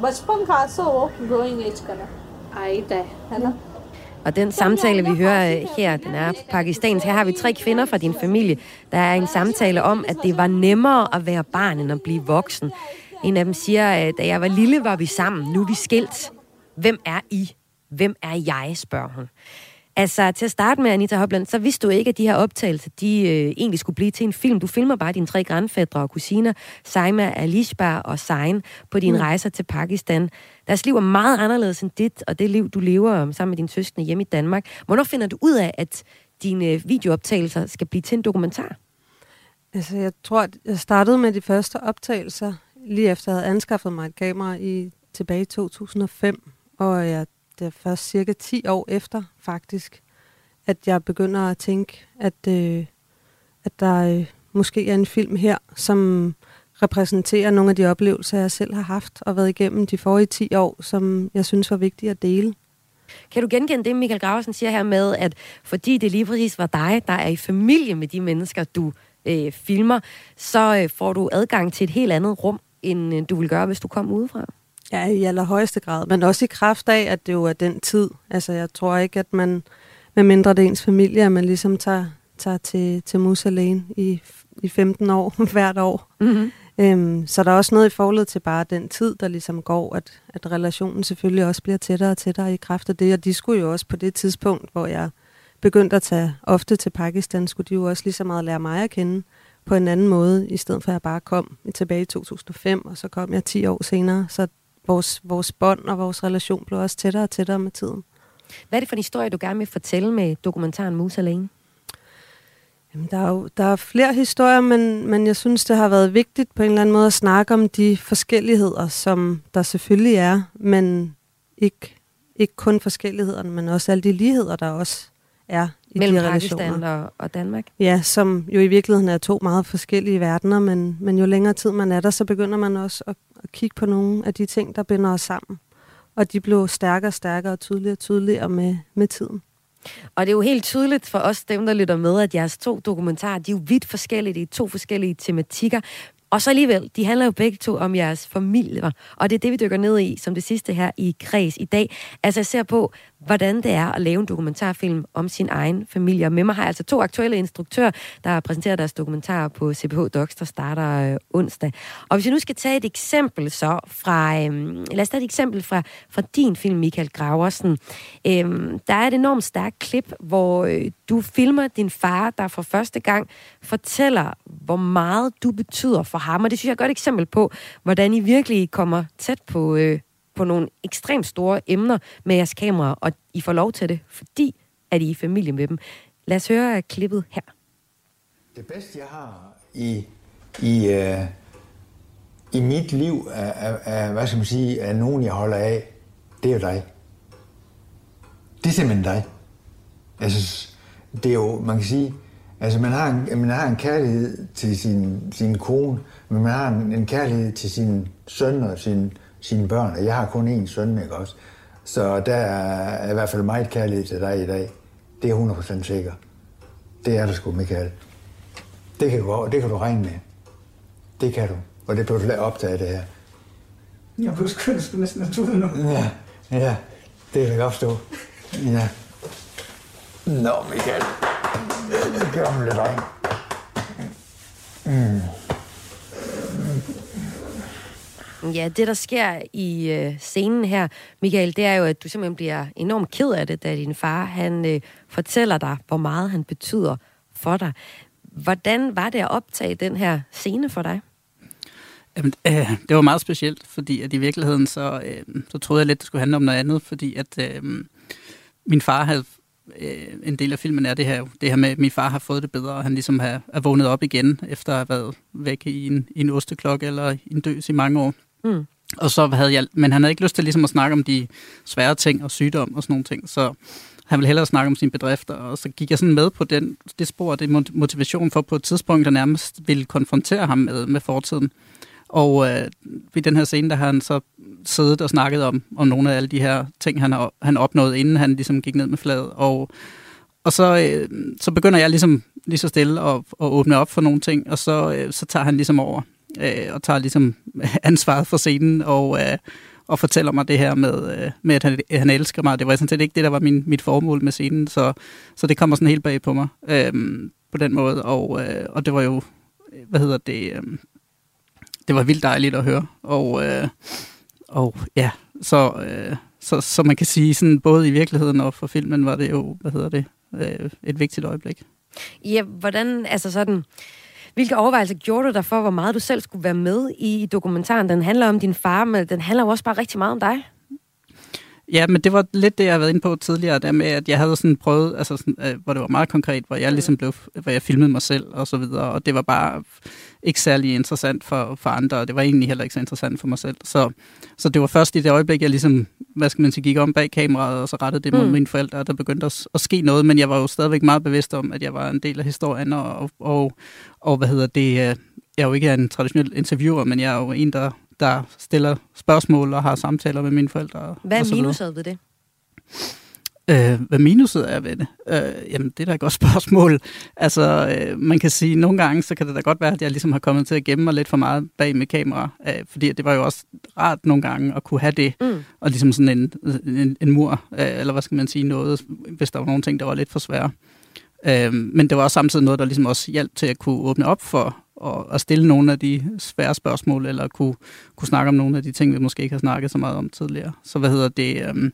बचपन खास हो growing as का ना आई है है ना og den samtale, vi hører her, den er pakistansk. Her har vi tre kvinder fra din familie. Der er en samtale om, at det var nemmere at være barn, end at blive voksen. En af dem siger, at da jeg var lille, var vi sammen. Nu er vi skilt. Hvem er I? Hvem er jeg, spørger hun. Altså, til at starte med, Anita Hopland, så vidste du ikke, at de her optagelser, de øh, egentlig skulle blive til en film. Du filmer bare dine tre grandfædre og kusiner, Saima, Alishba og Sain, på dine mm. rejser til Pakistan. Deres liv er meget anderledes end dit, og det liv, du lever sammen med dine søskende hjemme i Danmark. Hvornår finder du ud af, at dine øh, videooptagelser skal blive til en dokumentar? Altså, jeg tror, at jeg startede med de første optagelser, lige efter jeg havde anskaffet mig et kamera i tilbage i 2005, og jeg det er først cirka 10 år efter, faktisk, at jeg begynder at tænke, at, øh, at der øh, måske er en film her, som repræsenterer nogle af de oplevelser, jeg selv har haft og været igennem de forrige 10 år, som jeg synes var vigtige at dele. Kan du genkende det, Michael Graversen siger her med, at fordi det lige præcis var dig, der er i familie med de mennesker, du øh, filmer, så øh, får du adgang til et helt andet rum, end øh, du ville gøre, hvis du kom udefra? Ja, i allerhøjeste grad, men også i kraft af, at det jo er den tid. Altså, jeg tror ikke, at man, med mindre det er ens familie, at man ligesom tager, tager til, til Musalene i, i 15 år hvert år. Mm-hmm. Øhm, så der er også noget i forhold til bare den tid, der ligesom går, at, at relationen selvfølgelig også bliver tættere og tættere i kraft af det. Og de skulle jo også på det tidspunkt, hvor jeg begyndte at tage ofte til Pakistan, skulle de jo også lige så meget lære mig at kende på en anden måde, i stedet for at jeg bare kom tilbage i 2005, og så kom jeg 10 år senere. Så vores, vores bånd og vores relation blev også tættere og tættere med tiden. Hvad er det for en historie, du gerne vil fortælle med dokumentaren Mus alene? Jamen, der, er jo, der er flere historier, men, men jeg synes, det har været vigtigt på en eller anden måde at snakke om de forskelligheder, som der selvfølgelig er, men ikke, ikke kun forskellighederne, men også alle de ligheder, der også er i Mellem de relationer. Pakistan og, og Danmark? Ja, som jo i virkeligheden er to meget forskellige verdener, men, men jo længere tid man er der, så begynder man også at, at kigge på nogle af de ting, der binder os sammen. Og de blev stærkere og stærkere og tydeligere og tydeligere med, med tiden. Og det er jo helt tydeligt for os, dem der lytter med, at jeres to dokumentarer, de er jo vidt forskellige, det er to forskellige tematikker, og så alligevel, de handler jo begge to om jeres familier, og det er det, vi dykker ned i som det sidste her i Kreds i dag. Altså jeg ser på, hvordan det er at lave en dokumentarfilm om sin egen familie. Og med mig har jeg altså to aktuelle instruktører, der har præsenteret deres dokumentarer på CPH Docs, der starter øh, onsdag. Og hvis vi nu skal tage et eksempel så fra, øh, lad os tage et eksempel fra, fra din film, Michael Graversen. Øh, der er et enormt stærkt klip, hvor øh, du filmer din far, der for første gang fortæller, hvor meget du betyder for ham. Og det synes jeg er et godt eksempel på, hvordan I virkelig kommer tæt på, øh, på nogle ekstremt store emner med jeres kamera, og I får lov til det, fordi at I er i familie med dem. Lad os høre klippet her. Det bedste, jeg har i, i, øh, i mit liv, er, er, er, hvad skal man sige, er nogen, jeg holder af, det er jo dig. Det er simpelthen dig. Altså, det er jo, man kan sige, altså man har en, man har en kærlighed til sin, sin kone, men man har en, en kærlighed til sin søn og sin, sine børn, og jeg har kun én søn, ikke også? Så der er i hvert fald meget kærlighed til dig i dag. Det er 100% sikker. Det er der sgu, Michael. Det kan, du, det kan du regne med. Det kan du. Og det bliver du optage det her. Jeg blev sgu næsten have tudet nu. Ja, ja. Det kan jeg godt forstå. Ja. Nå, Michael. Lidt dreng. Mm. Ja, det der sker i øh, scenen her, Michael, det er jo, at du simpelthen bliver enormt ked af det, da din far han øh, fortæller dig, hvor meget han betyder for dig. Hvordan var det at optage den her scene for dig? Jamen, øh, det var meget specielt, fordi at i virkeligheden så, øh, så troede jeg lidt, det skulle handle om noget andet, fordi at øh, min far havde øh, en del af filmen er det her, det her med, at min far har fået det bedre, og han ligesom har, er vågnet op igen, efter at have været væk i en, i en osteklokke eller i en døs i mange år. Mm. Og så havde jeg, men han havde ikke lyst til ligesom at snakke om de svære ting og sygdom og sådan nogle ting, så han ville hellere snakke om sine bedrifter, og så gik jeg sådan med på den, det spor, det motivation for på et tidspunkt, der nærmest ville konfrontere ham med, med fortiden. Og øh, ved den her scene, der har han så siddet og snakket om, om nogle af alle de her ting, han har han opnået, inden han ligesom gik ned med fladet. Og, og så, øh, så begynder jeg ligesom lige så stille at, at åbne op for nogle ting, og så, øh, så tager han ligesom over øh, og tager ligesom ansvaret for scenen og, øh, og fortæller mig det her med, øh, med at han, han elsker mig. Det var sådan set ikke det, der var min, mit formål med scenen, så, så det kommer sådan helt bag på mig øh, på den måde. Og, øh, og det var jo, hvad hedder det... Øh, det var vildt dejligt at høre. Og, øh, og ja, så, øh, så, så man kan sige, sådan, både i virkeligheden og for filmen var det jo, hvad hedder det, øh, et vigtigt øjeblik. Ja, hvordan, altså sådan, hvilke overvejelser gjorde du dig for, hvor meget du selv skulle være med i dokumentaren? Den handler om din far, men den handler jo også bare rigtig meget om dig. Ja, men det var lidt det, jeg har været inde på tidligere, der med, at jeg havde sådan prøvet, altså sådan, øh, hvor det var meget konkret, hvor jeg ligesom blev, hvor jeg filmede mig selv og så videre, og det var bare ikke særlig interessant for, for andre, og det var egentlig heller ikke så interessant for mig selv. Så, så det var først i det øjeblik, jeg ligesom, hvad skal man sige, gik om bag kameraet, og så rettede det mod mm. mine forældre, der begyndte at, at ske noget, men jeg var jo stadigvæk meget bevidst om, at jeg var en del af historien, og, og, og hvad hedder det, øh, jeg er jo ikke en traditionel interviewer, men jeg er jo en, der der stiller spørgsmål og har samtaler med mine forældre. Hvad er minuset ved det? Øh, hvad minuset er ved det? Øh, jamen, det er da et godt spørgsmål. Altså, øh, man kan sige, at nogle gange, så kan det da godt være, at jeg ligesom har kommet til at gemme mig lidt for meget bag med kamera. Øh, fordi det var jo også rart nogle gange at kunne have det. Mm. Og ligesom sådan en, en, en mur, øh, eller hvad skal man sige, noget, hvis der var nogle ting, der var lidt for svære. Øh, men det var også samtidig noget, der ligesom også hjalp til at kunne åbne op for og, og stille nogle af de svære spørgsmål, eller kunne, kunne snakke om nogle af de ting, vi måske ikke har snakket så meget om tidligere. Så hvad hedder det? Øhm,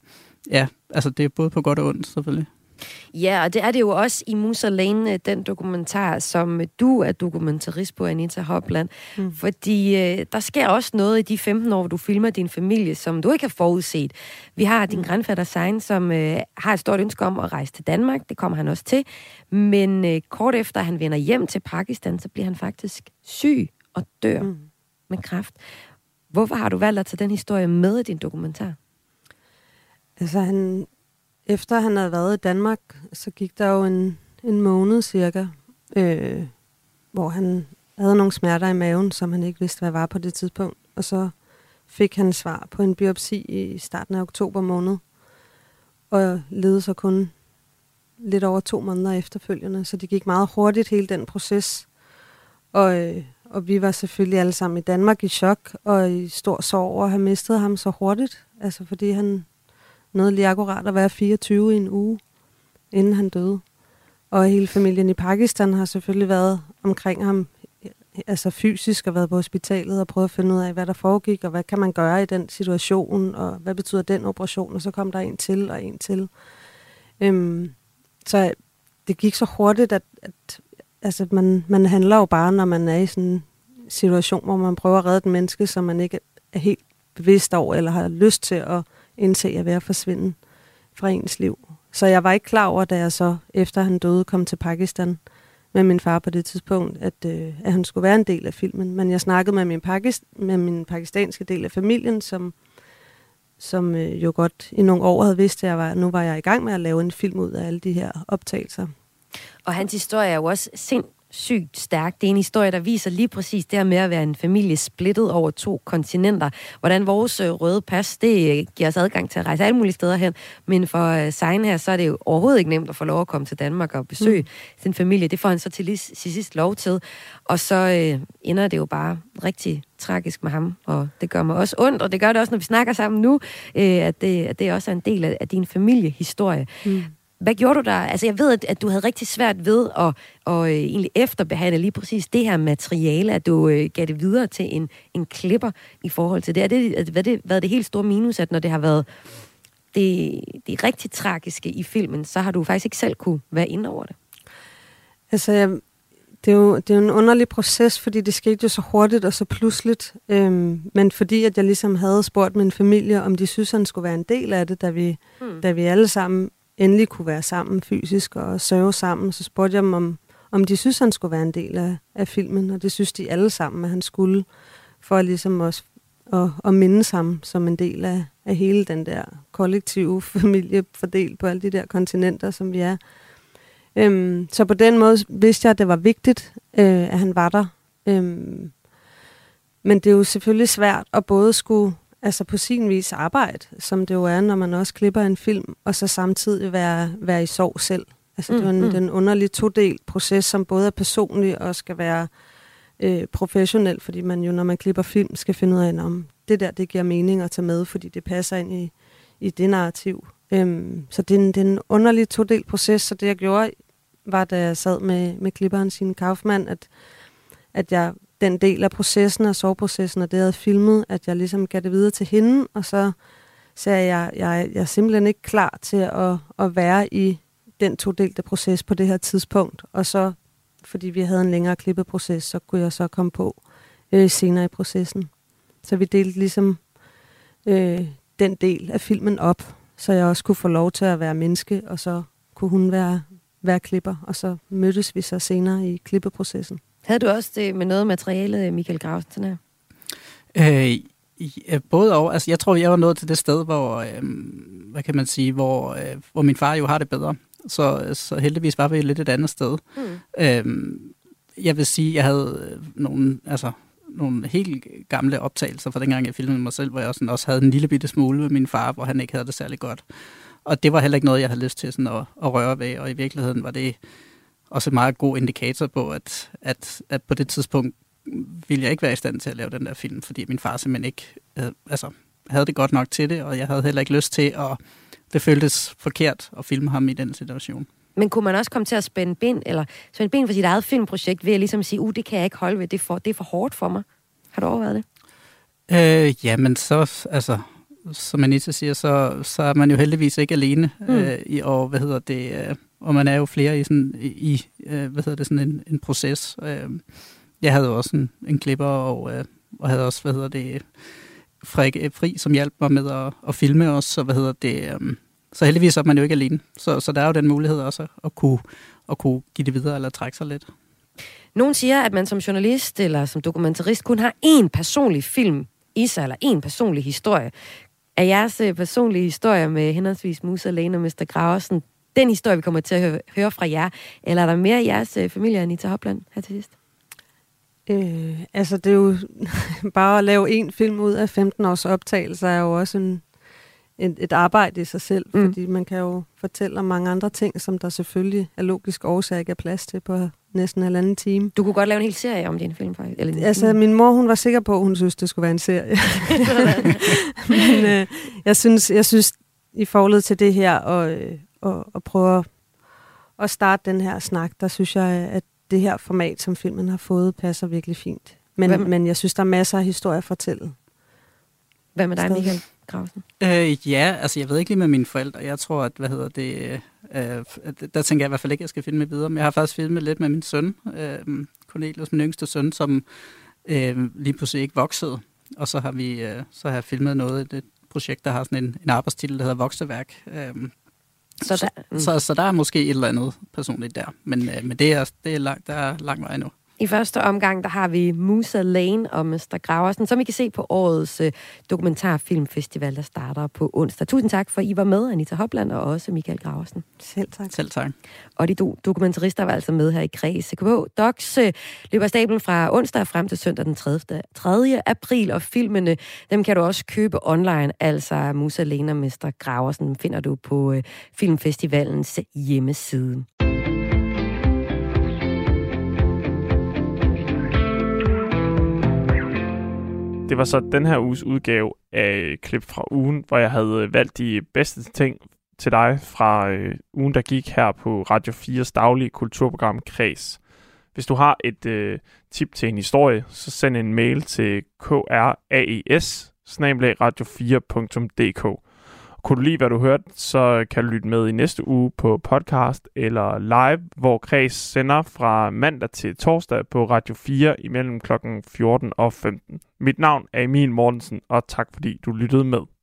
ja, altså det er både på godt og ondt, selvfølgelig. Ja, og det er det jo også i Musa Lane, øh, den dokumentar, som du er dokumentarist på, Anita Hopland. Mm. Fordi øh, der sker også noget i de 15 år, hvor du filmer din familie, som du ikke har forudset. Vi har din mm. grandfatter Sein, som øh, har et stort ønske om at rejse til Danmark. Det kommer han også til. Men øh, kort efter han vender hjem til Pakistan, så bliver han faktisk syg og dør mm. med kræft. Hvorfor har du valgt at tage den historie med i din dokumentar? Altså, han, efter han havde været i Danmark, så gik der jo en, en måned cirka, øh, hvor han havde nogle smerter i maven, som han ikke vidste, hvad var på det tidspunkt. Og så fik han svar på en biopsi i starten af oktober måned, og levede så kun lidt over to måneder efterfølgende, så det gik meget hurtigt, hele den proces. Og, øh, og vi var selvfølgelig alle sammen i Danmark i chok og i stor sorg over at have mistet ham så hurtigt, altså fordi han noget lige akkurat at være 24 i en uge, inden han døde. Og hele familien i Pakistan har selvfølgelig været omkring ham, altså fysisk, og været på hospitalet og prøvet at finde ud af, hvad der foregik, og hvad kan man gøre i den situation, og hvad betyder den operation, og så kom der en til og en til. Øhm, så det gik så hurtigt, at, at altså man, man handler jo bare, når man er i sådan en situation, hvor man prøver at redde et menneske, som man ikke er helt bevidst over, eller har lyst til at indse jeg ved at forsvinde fra ens liv. Så jeg var ikke klar over, da jeg så, efter han døde, kom til Pakistan med min far på det tidspunkt, at, øh, at han skulle være en del af filmen. Men jeg snakkede med min, pakist, med min pakistanske del af familien, som, som øh, jo godt i nogle år havde vidst, at jeg var, nu var jeg i gang med at lave en film ud af alle de her optagelser. Og hans historie er jo også sind, sygt stærk. Det er en historie, der viser lige præcis det her med at være en familie splittet over to kontinenter. Hvordan vores øh, røde pas, det øh, giver os adgang til at rejse alle mulige steder hen. Men for øh, Sein her, så er det jo overhovedet ikke nemt at få lov at komme til Danmark og besøge mm. sin familie. Det får han så til sidst lov til. Og så øh, ender det jo bare rigtig tragisk med ham, og det gør mig også ondt, og det gør det også, når vi snakker sammen nu, øh, at, det, at det også er en del af, af din familiehistorie. Mm. Hvad gjorde du der? Altså, jeg ved, at, at du havde rigtig svært ved at, og, øh, egentlig efterbehandle lige præcis det her materiale, at du øh, gav det videre til en, en klipper i forhold til det. Er det, hvad det været det helt store minus, at når det har været det, det rigtig tragiske i filmen, så har du faktisk ikke selv kunne være inde over det? Altså, jeg, det, er jo, det er jo en underlig proces, fordi det skete jo så hurtigt og så pludseligt. Øhm, men fordi at jeg ligesom havde spurgt min familie, om de synes, han skulle være en del af det, da vi, mm. da vi alle sammen endelig kunne være sammen fysisk og sørge sammen, så spurgte jeg dem, om, om de synes, han skulle være en del af, af filmen, og det synes de alle sammen, at han skulle, for ligesom også at, at minde ham som en del af, af hele den der kollektive familie fordelt på alle de der kontinenter, som vi er. Øhm, så på den måde vidste jeg, at det var vigtigt, øh, at han var der. Øhm, men det er jo selvfølgelig svært at både skulle altså på sin vis arbejde, som det jo er, når man også klipper en film, og så samtidig være, være i sorg selv. Altså mm, det er en, mm. den underlige todelt proces, som både er personlig og skal være øh, professionel, fordi man jo, når man klipper film, skal finde ud af, om det der, det giver mening at tage med, fordi det passer ind i, i det narrativ. Øhm, så det er, en, det er en underlig todelt proces, så det jeg gjorde, var da jeg sad med, med klipperen sin Kaufmann, at, at jeg den del af processen og soveprocessen, og det jeg havde filmet, at jeg ligesom gav det videre til hende, og så sagde jeg, jeg, jeg er simpelthen ikke klar til at, at være i den todelte proces på det her tidspunkt. Og så, fordi vi havde en længere klippeproces, så kunne jeg så komme på øh, senere i processen. Så vi delte ligesom øh, den del af filmen op, så jeg også kunne få lov til at være menneske, og så kunne hun være, være klipper, og så mødtes vi så senere i klippeprocessen. Havde du også det med noget materiale, Michael Grausen her? Øh, både og. Altså, jeg tror, jeg var nået til det sted, hvor, øh, hvad kan man sige, hvor, øh, hvor min far jo har det bedre. Så, så heldigvis var vi lidt et andet sted. Mm. Øh, jeg vil sige, jeg havde nogle, altså, nogle helt gamle optagelser fra dengang, jeg filmede mig selv, hvor jeg sådan også havde en lille bitte smule med min far, hvor han ikke havde det særlig godt. Og det var heller ikke noget, jeg havde lyst til sådan at, at røre ved, og i virkeligheden var det også en meget god indikator på, at, at, at på det tidspunkt ville jeg ikke være i stand til at lave den der film, fordi min far simpelthen ikke havde, altså, havde det godt nok til det, og jeg havde heller ikke lyst til at... Det føltes forkert at filme ham i den situation. Men kunne man også komme til at spænde ben, eller spænde ben for sit eget filmprojekt, ved at ligesom sige, uh, det kan jeg ikke holde ved, det er for, det er for hårdt for mig? Har du overvejet det? Øh, ja, men så, altså, som Anita siger, så, så er man jo heldigvis ikke alene, mm. øh, i, og hvad hedder det, øh, og man er jo flere i sådan, i, øh, hvad hedder det, sådan en, en proces. Øh, jeg havde også en, en klipper, og, øh, og havde også, hvad hedder det, Frik Fri, som hjalp mig med at, at filme os, så hvad hedder det, øh, så heldigvis er man jo ikke alene. Så, så der er jo den mulighed også at kunne, at kunne give det videre eller trække sig lidt. Nogen siger, at man som journalist eller som dokumentarist kun har én personlig film i sig, eller én personlig historie. Er jeres øh, personlige historie med henholdsvis Musa Lane og Mr. Graversen den historie, vi kommer til at høre, høre fra jer? Eller er der mere af jeres øh, familie, Anita Hopland, her til sidst? Øh, altså, det er jo bare at lave en film ud af 15 års optagelser er jo også en, et, et arbejde i sig selv, mm. fordi man kan jo fortælle om mange andre ting, som der selvfølgelig er logisk årsag ikke er plads til på næsten en anden time. Du kunne godt lave en hel serie om din film, faktisk. Eller din altså, film. min mor, hun var sikker på, at hun synes, det skulle være en serie. Men øh, jeg, synes, jeg synes, i forhold til det her, og, øh, og, og prøve at, at starte den her snak, der synes jeg, at det her format, som filmen har fået, passer virkelig fint. Men, men jeg synes, der er masser af historier at fortælle. Hvad med dig, Michael Grausen? Øh, ja, altså jeg ved ikke lige med mine forældre. Jeg tror, at, hvad hedder det, øh, der tænker jeg i hvert fald ikke, at jeg skal filme videre. Men jeg har faktisk filmet lidt med min søn, øh, Cornelius, min yngste søn, som øh, lige pludselig ikke voksede. Og så har vi øh, så har jeg filmet noget, et projekt, der har sådan en, en arbejdstitel, der hedder Vokseværk, øh, så der, mm. så, så, så der er måske et eller andet personligt der. Men, øh, men det, er, det er langt, der er lang vej nu. I første omgang, der har vi Musa Lane og Mr. Graversen, som I kan se på årets uh, dokumentarfilmfestival, der starter på onsdag. Tusind tak for, at I var med, Anita Hopland og også Michael Graversen. Selv tak. Selv tak. Og de do- dokumentarister var altså med her i Kreds CKH. Docs uh, løber stablen fra onsdag frem til søndag den 3. 3. april, og filmene, dem kan du også købe online, altså Musa Lane og Mr. Graversen finder du på uh, Filmfestivalens hjemmeside. Det var så den her uges udgave af klip fra ugen, hvor jeg havde øh, valgt de bedste ting til dig fra øh, ugen, der gik her på Radio 4's daglige kulturprogram Kreds. Hvis du har et øh, tip til en historie, så send en mail til kraes radio4.dk. Kunne du lide, hvad du hørte, så kan du lytte med i næste uge på podcast eller live, hvor Kreds sender fra mandag til torsdag på Radio 4 imellem kl. 14 og 15. Mit navn er Emil Mortensen, og tak fordi du lyttede med.